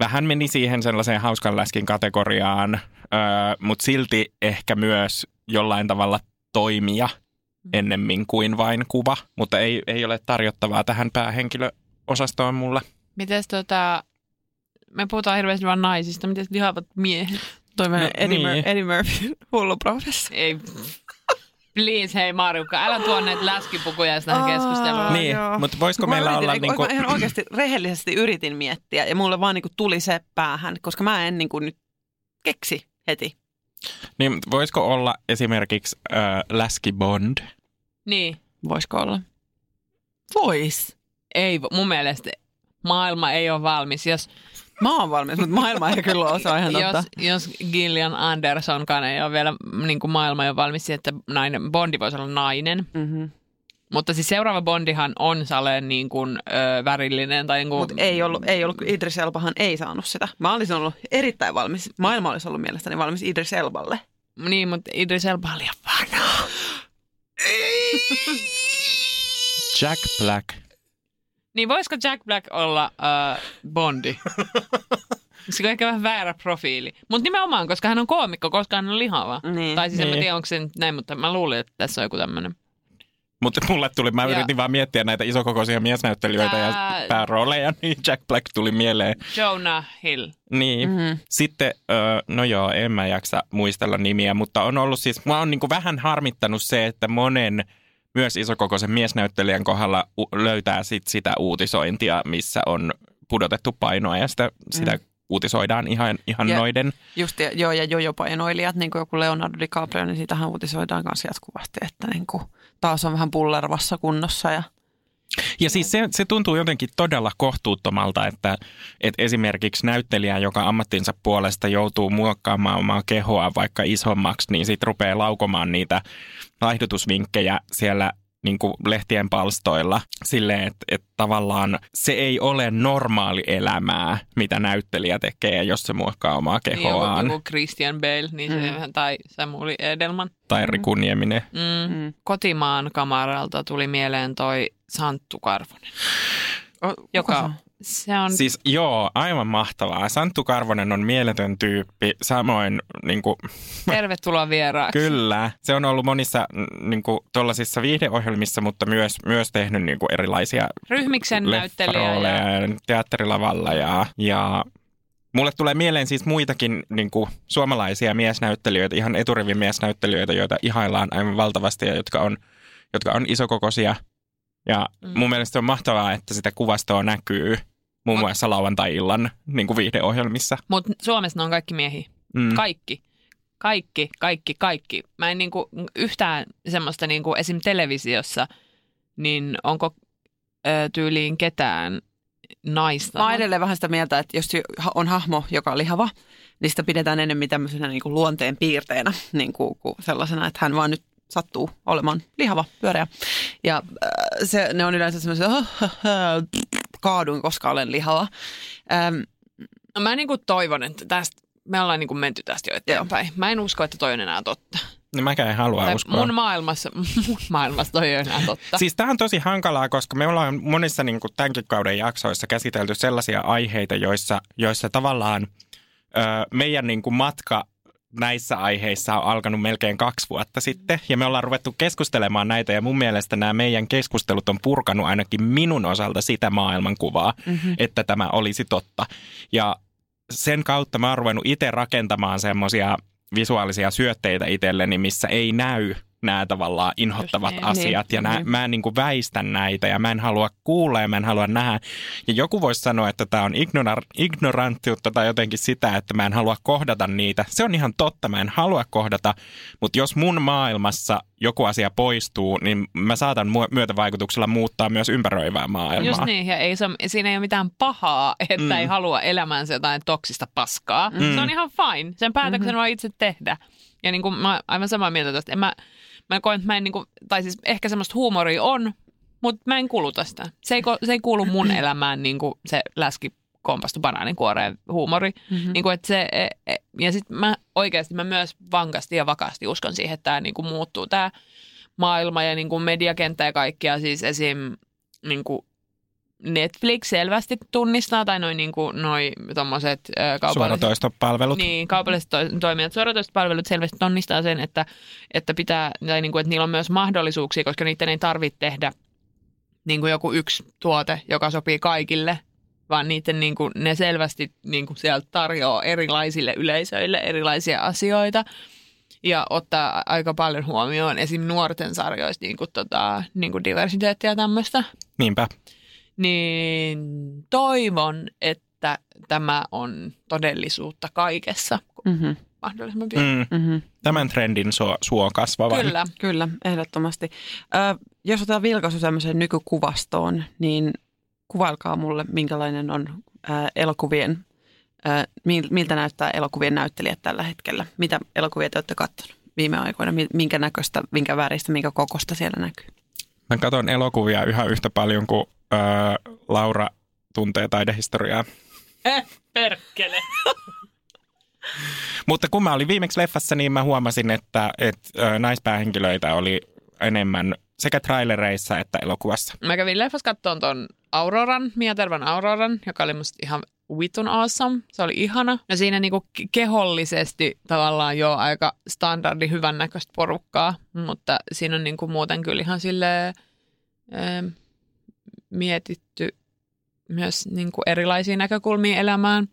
vähän meni siihen sellaiseen hauskan läskin kategoriaan, öö, mutta silti ehkä myös jollain tavalla toimija ennemmin kuin vain kuva, mutta ei, ei ole tarjottavaa tähän päähenkilöosastoon mulle. Mites tota, me puhutaan hirveästi vaan naisista, mites lihavat miehet? Toi no, No, Eddie, niin. Mur- Eddie Murphy, hullu professori. Ei, please hei Marjukka, älä tuo näitä läskipukuja tähän keskusteluun. Aa, niin, joo. mutta voisiko Mä meillä yritin, olla... eikö- Niinku, Mä ihan oikeasti rehellisesti yritin miettiä ja mulle vaan niinku tuli se päähän, koska mä en niinku nyt keksi heti. niin, mutta voisiko olla esimerkiksi äh, Läski Bond? Niin, Voisiko olla? Vois. Mä oon valmis, mutta maailma ei kyllä ole, se on ihan totta. jos, jos Gillian Andersonkaan ei ole vielä, niin kuin maailma ei ole valmis siihen, että nainen, Bondi voisi olla nainen. Mm-hmm. Mutta siis seuraava Bondihan on saleen niin kuin, ö, värillinen. Tai niin kuin, Mutta ei ollut, ei ollut, Idris Elbahan ei saanut sitä. Mä olisin ollut erittäin valmis, maailma olisi ollut mielestäni valmis Idris Elballe. Niin, mutta Idris Elba on liian vanha. Jack Black. Niin voisiko Jack Black olla äh, Bondi? Se on ehkä vähän väärä profiili. Mutta nimenomaan, koska hän on koomikko, koska hän on lihava. Niin. Tai siis en mä Niin. tiedä, onko se nyt näin, mutta mä luulin, että tässä on joku tämmöinen. Mutta mulle tuli, mä Ja- yritin vaan miettiä näitä isokokoisia miesnäyttelijöitä ja Tää- päärooleja, niin Jack Black tuli mieleen. Jonah Hill. Niin. Mm-hmm. Sitten, no joo, en mä jaksa muistella nimiä, mutta on ollut siis, mä on niin vähän harmittanut se, että monen myös isokokoisen miesnäyttelijän kohdalla u- löytää sit sitä uutisointia, missä on pudotettu painoa ja sitä, sitä uutisoidaan ihan, ihan Ja- noiden. Just, ja, joo, ja jojopainoilijat, niin kuin joku Leonardo DiCaprio, niin siitähän uutisoidaan myös jatkuvasti, että niin kuin, taas on vähän pullervassa kunnossa. Ja, Ja siis se, se tuntuu jotenkin todella kohtuuttomalta, että, että esimerkiksi näyttelijä, joka ammattinsa puolesta joutuu muokkaamaan omaa kehoa vaikka isommaksi, niin sitten rupeaa laukomaan niitä laihdutusvinkkejä siellä niin kuin lehtien palstoilla silleen, että, että tavallaan se ei ole normaali elämää, mitä näyttelijä tekee, jos se muokkaa omaa Niin, joku, kehoaan. joku Christian Bale niin se, Mm. tai Samuli Edelman. Tai Riku Nieminen. Mm. mm. Kotimaan kamaralta tuli mieleen toi Santtu Karvonen, O, joka se on? se on Siis joo, aivan mahtavaa. Santtu Karvonen on mieletön tyyppi. Samoin niin kuin, tervetuloa vieraaksi. Kyllä. Se on ollut monissa niin kuin, tuollaisissa viihdeohjelmissa, mutta myös, myös tehnyt niin kuin, erilaisia Ryhmiksen näyttelijä ja teatterilavalla. Ja, ja mulle tulee mieleen siis muitakin niin kuin, suomalaisia miesnäyttelijöitä, ihan eturivin miesnäyttelijöitä, joita ihaillaan aivan valtavasti ja jotka on, jotka on isokokoisia. Ja Mm. mun mielestä on mahtavaa, että sitä kuvastoa näkyy muun Mut- muassa lauantai-illan niin kuin viihdeohjelmissa. Mutta Suomessa ne on kaikki miehiä. Mm. Kaikki. Kaikki, kaikki, kaikki. Mä en niinku yhtään semmoista niinku esim. televisiossa, niin onko ö, tyyliin ketään naista? Mä oon edelleen vähän sitä mieltä, että jos on hahmo, joka on lihava, niin sitä pidetään enemmän tämmöisenä niin kuin luonteen piirteenä, niin kuin, kuin sellaisena, että hän vaan nyt sattuu olemaan lihava, pyöreä. Ja äh, se, ne on yleensä semmoisia, "Ah, kaadun, koska olen lihava. Ähm, No mä niinku toivon, että tästä, me ollaan niinku menty tästä jo eteenpäin. Mä en usko, että toi on enää totta. Niin mäkään en halua Tai uskoa. mun maailmassa, mun maailmassa toi ole enää totta. Siis tämä on tosi hankalaa, koska me ollaan monissa niin kuin tämänkin kauden jaksoissa käsitelty sellaisia aiheita, joissa, joissa tavallaan ö, meidän niin kuin matka näissä aiheissa on alkanut melkein kaksi vuotta sitten. Ja me ollaan ruvettu keskustelemaan näitä ja mun mielestä nämä meidän keskustelut on purkanut ainakin minun osalta sitä maailmankuvaa, mm-hmm. että tämä olisi totta. Ja sen kautta mä oon ruvennut itse rakentamaan semmoisia visuaalisia syötteitä itselleni, missä ei näy nämä tavallaan inhottavat niin, asiat. niin, ja nää, niin. mä en niin kuin väistän näitä ja mä en halua kuulla ja mä en halua nähdä. Ja joku voisi sanoa, että tämä on ignora- ignoranttiutta tai jotenkin sitä, että mä en halua kohdata niitä. Se on ihan totta, mä en halua kohdata, mutta jos mun maailmassa joku asia poistuu, niin mä saatan myötävaikutuksella muuttaa myös ympäröivää maailmaa. Just niin, ja ei se, siinä ei ole mitään pahaa, että Mm. ei halua elämäänsä jotain toksista paskaa. Mm. Se on ihan fine. Sen päätöksen mm-hmm. voi itse tehdä. Ja niin kuin mä aivan samaa mieltä tästä. En mä, mä koen, että mä en niin kuin, tai siis ehkä semmoista huumoria on, mutta mä en kuluta sitä. Se ei, se ei kuulu mun elämään niin kuin se läski kompastu banaaninkuoreen huumori. Mm-hmm. Niin kuin, että se, e- e- ja sitten mä oikeasti mä myös vankasti ja vakaasti uskon siihen, että tämä niin kuin muuttuu tämä maailma ja niin kuin mediakenttä ja kaikkia. Siis esim. Niin kuin Netflix selvästi tunnistaa, tai noin niin kuin, noi tommoset ö, kaupalliset, Suoratoistopalvelut. niin, kaupalliset to, toimijat, suoratoistopalvelut selvästi tunnistaa sen, että, että, pitää, tai niin kuin, että niillä on myös mahdollisuuksia, koska niiden ei tarvitse tehdä niin kuin joku yksi tuote, joka sopii kaikille, vaan niiden niin kuin, ne selvästi niin kuin sieltä tarjoaa erilaisille yleisöille erilaisia asioita ja ottaa aika paljon huomioon esim. nuorten sarjoista niin kuin, tota, niin kuin diversiteettiä ja tämmöistä Niinpä. Niin toivon, että tämä on todellisuutta kaikessa mm-hmm, mahdollisimman pian. Mm. mm-hmm. Tämän trendin suo, suo kasvavan. Kyllä. Kyllä, ehdottomasti. Ö, jos otetaan vilkaisu tämmöiseen nykykuvastoon, niin kuvailkaa mulle, minkälainen on ö, elokuvien, ö, mil- miltä näyttää elokuvien näyttelijät tällä hetkellä. Mitä elokuvia te olette katsoneet viime aikoina, Mi- minkä näköistä, minkä väristä, minkä kokosta siellä näkyy? Mä katson elokuvia yhä yhtä paljon kuin öö, Laura tuntee taidehistoriaa. Eh, perkele. Mutta kun mä olin viimeksi leffassa, niin mä huomasin, että, että naispäähenkilöitä oli enemmän sekä trailereissa että elokuvassa. Mä kävin leffassa kattoon ton Auroran, Mia Tervan Auroran, joka oli musta ihan vitun awesome. Se oli ihana. Ja siinä niinku ke- kehollisesti tavallaan jo aika standardi hyvännäköistä porukkaa, mutta siinä on niinku muuten kyllä ihan silleen mietitty myös niinku erilaisia näkökulmia elämään.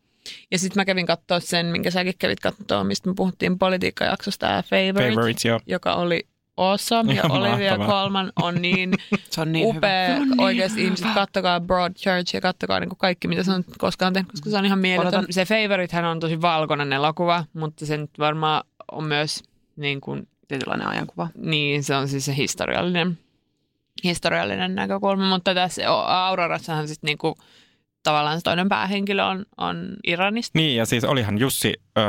Ja sitten mä kävin katsoa sen, minkä säkin kävit katsoa, mistä me puhuttiin politiikkajaksosta, tämä Favorite, Favorites, joo. joka oli awesome. Ja Olivia. Colman on niin Se on niin upea. hyvä. Oikeasti ihmiset, kattokaa Broadchurch ja kattokaa niin kaikki, mitä se on koskaan tehnyt, koska se on ihan mieletön. Odotan. Se Favorite hän on tosi valkoinen elokuva, mutta se nyt varmaan on myös niin kuin, Tietynlainen ajankuva. niin se on siis se historiallinen, historiallinen näkökulma, mutta tässä Aurorassahan sitten niin kuin, tavallaan se toinen päähenkilö on, on Iranista. Niin, ja siis olihan Jussi ö,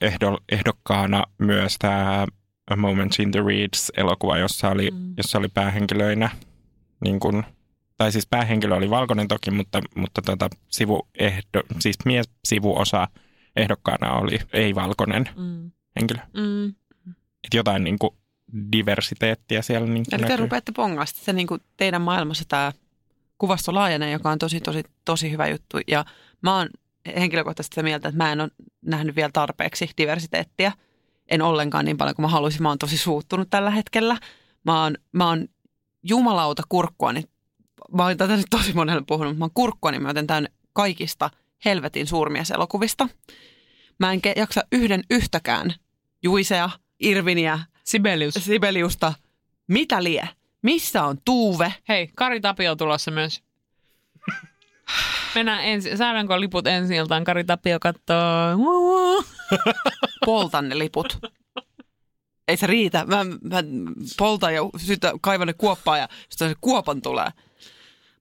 ehdo, ehdokkaana myös tämä A Moment in the Reeds-elokuva, jossa oli, mm. jossa oli päähenkilöinä, niin kun, tai siis päähenkilö oli valkoinen toki, mutta, mutta tota, sivuehdo, siis mies sivuosa ehdokkaana oli ei-valkoinen Mm. henkilö. Mm. Et jotain niin kuin diversiteettiä siellä niin Eli te näkyy. rupeatte pongasta. Se niin kuin teidän maailmassa tämä kuvasto laajenee, joka on tosi, tosi, tosi hyvä juttu. Ja mä oon henkilökohtaisesti sitä mieltä, että mä en ole nähnyt vielä tarpeeksi diversiteettiä. En ollenkaan niin paljon kuin mä haluaisin. Mä oon tosi suuttunut tällä hetkellä. Mä oon, mä oon jumalauta kurkkuani. Mä oon tätä nyt tosi monelle puhunut, mutta mä oon kurkkuani myöten täynnä kaikista helvetin suurmieselokuvista. Mä en jaksa yhden yhtäkään Juisea, Irviniä, Sibelius. Sibeliusta. Mitä lie? Missä on Tuuve? Hei, Kari Tapio tulossa myös. Mennään ensi, saadaanko liput ensi iltaan? Kari Tapio kattoo. Poltan ne liput. Ei se riitä. Mä, mä poltan ja sytä, kaivan ne kuoppaa ja sitten se kuopan tulee.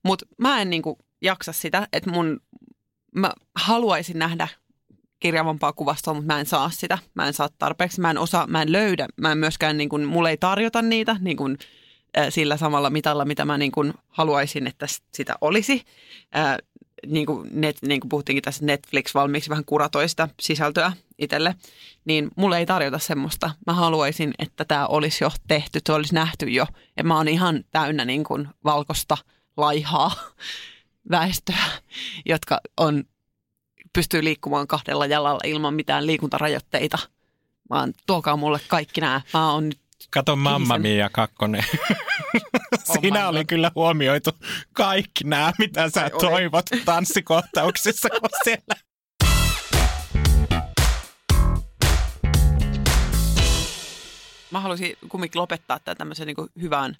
Mutta mä en niinku jaksa sitä, että mun, mä haluaisin nähdä kirjavampaa kuvastoa, mutta mä en saa sitä. Mä en saa tarpeeksi. Mä en osaa, mä en löydä. Mä en myöskään, niin kuin, mulle ei tarjota niitä niin kuin, äh, sillä samalla mitalla, mitä mä niin kuin, haluaisin, että sitä olisi. Äh, niin kuin, net, niin kuin puhuttiinkin tässä Netflix valmiiksi vähän kuratoi sitä sisältöä itselle, niin mulle ei tarjota semmoista. Mä haluaisin, että tämä olisi jo tehty, se olisi nähty jo. Ja mä oon ihan täynnä niin kuin valkosta laihaa väestöä, jotka on, pystyy liikkumaan kahdella jalalla ilman mitään liikuntarajoitteita. Vaan tuokaa mulle kaikki nämä. Mä oon nyt Kato Mamma Mia kakkonen. Siinä my oli God. kyllä huomioitu kaikki nämä, mitä sä Ai oli. toivot tanssikohtauksissa, kun siellä mä haluaisin kumminkin lopettaa tämän tämmöisen niin hyvään,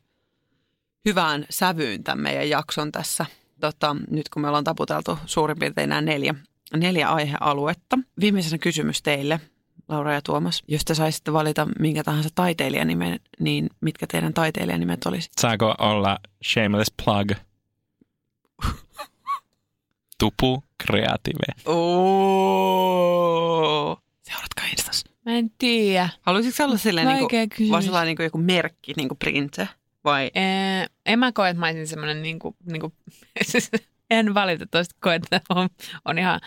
hyvään sävyyn tämän meidän jakson tässä. Tota, nyt kun me ollaan taputeltu suurin piirtein nämä neljä, neljä aihealuetta. Viimeisenä kysymys teille, Laura ja Tuomas. Jos te saisitte valita minkä tahansa taiteilijanimen, niin mitkä teidän taiteilijanimet olisi? saako olla shameless plug? Tupu Creative. Oo. Seuratkaa Instas. Mä en tiedä. Haluaisitko olla silleen niin kysymys. vaan sellainen niin kuin joku merkki, niin kuin Prince? Vai Ee, en mä koe, että mä olisin semmoinen, niin kuin, niin kuin, en valitettavasti koe, että on, on ihan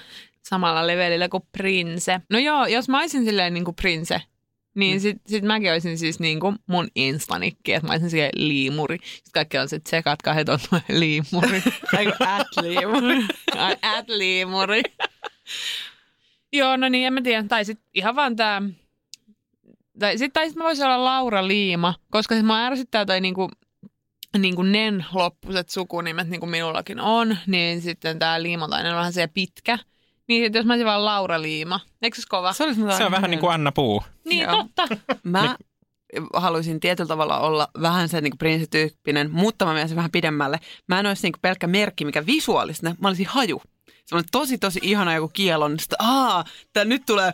samalla levelillä kuin Prince. No joo, jos mä olisin silleen niin kuin Prince, niin sit, sit mäkin olisin siis niin kuin mun instanikki, että mä olisin silleen liimuri. Sitten kaikki on se, että tsekatkaa, että on tuo liimuri. Ai kun at-liimuri. Ai, at liimuri. Joo, no niin, en mä tiedä. Tai sitten ihan vaan tää... Tai sitten tai sit mä voisin olla Laura Liima, koska sit mä ärsyttää toi niinku, niinku nen loppuiset sukunimet, niin kuin minullakin on, niin sitten tää liimalainen on vähän se pitkä. Niin sit jos mä olisin vaan Laura Liima, eikö se kova? Se, Se on aika vähän niin kuin Anna Puu. Niin, Joo. totta. Mä haluaisin tietyllä tavalla olla vähän se niin prinsityyppinen, mutta mä menisin vähän pidemmälle. Mä en olisi niin pelkkä merkki, mikä visuaalisesti, mä olisin haju. Semmoinen tosi, tosi ihana joku kielon. Sitten, aa, tää nyt tulee,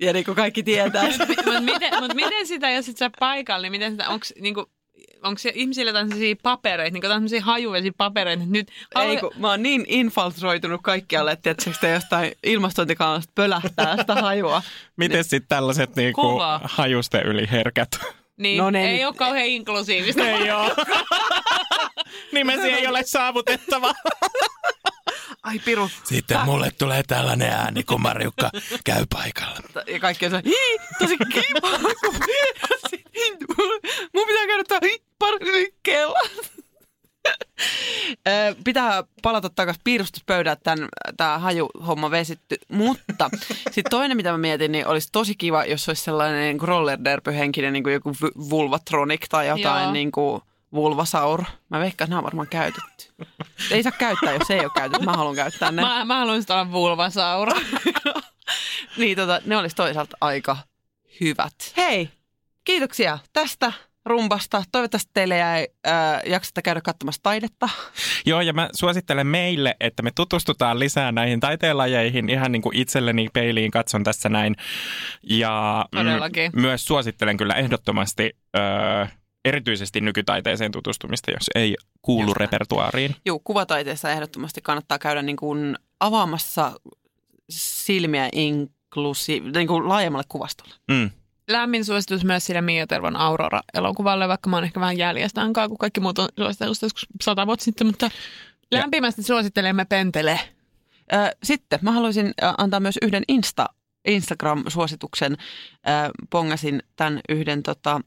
ja niin kuin kaikki tietää. Mutta miten, mut miten sitä, jos et sä paikalla, niin miten sitä, onko niinku, onko se ihmisillä tämmöisiä papereita, niin tämmöisiä hajuisia papereita, että nyt Ei, kun mä oon niin infiltroitunut kaikkialle, että tietysti te jostain ilmastointikaalasta pölähtää sitä hajua. Miten sitten tällaiset niinku Kova. hajusten yliherkät? niin, No ne ei nyt- ole kauhean inklusiivista. Ei oo. Nimesi ei ole saavutettava. Ai piru. Sitten mulle tulee tällainen ääni, kun Marjukka käy paikalla. Ja kaikki on se, hii, tosi kiva. Mun pitää käydä tuolla parkkeella. Pitää palata takaisin piirustuspöydään, että tämän, tämä hajuhomma vesitty. Mutta sitten toinen, mitä mä mietin, niin olisi tosi kiva, jos olisi sellainen niin roller henkinen niin kuin joku Vulvatronic tai jotain Joo. niin kuin Vulvasaur. Mä veikkaan, että nämä on varmaan käytetty. Ei saa käyttää, jos ei ole käytetty. Mä haluan käyttää ne. Mä, mä haluaisin olla vulvasaura. Niin, tota, ne olisi toisaalta aika hyvät. Hei, kiitoksia tästä rumbasta. Toivottavasti teille jäi äh, jaksatte käydä katsomassa taidetta. Joo, ja mä suosittelen meille, että me tutustutaan lisää näihin taiteenlajeihin. Ihan niin kuin itselleni peiliin katson tässä näin. Ja mm, Todellakin. myös suosittelen kyllä ehdottomasti ö, erityisesti nykytaiteeseen tutustumista, jos ei kuulu Just repertuaariin. Juu, kuvataiteessa ehdottomasti kannattaa käydä niin kuin avaamassa silmiä inklusi, niin kuin laajemmalle kuvastolle. Mm. Lämmin suositus myös sille Mia Tervon Aurora-elokuvalle, vaikka mä oon ehkä vähän jäljessä ankaa, kun kaikki muut on suositellut joskus sata vuotta sitten, mutta lämpimästi suosittelemme Pentele. Sitten mä haluaisin antaa myös yhden Insta, Instagram-suosituksen. Pongasin tämän yhden tota,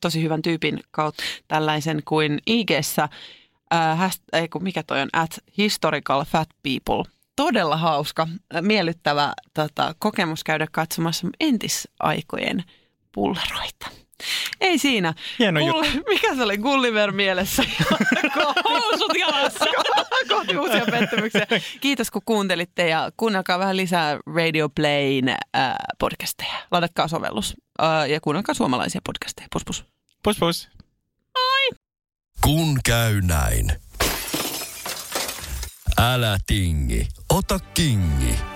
tosi hyvän tyypin kautta tällaisen kuin IG-ssä, hast, ei kun mikä toi on, at historical fat people. Todella hauska, miellyttävä tota, kokemus käydä katsomassa entisaikojen pulleroita. Ei siinä. Hieno juttu. mikä se oli Gulliver mielessä? Housut jalassa! kohti uusia pettymyksiä. Kiitos kun kuuntelitte ja kuunnelkaa vähän lisää Radio Playn äh, podcasteja. Ladatkaa sovellus äh, ja kuunnelkaa suomalaisia podcasteja. Pus pus. Pus pus. Kun käy näin. Älä tingi, ota kingi.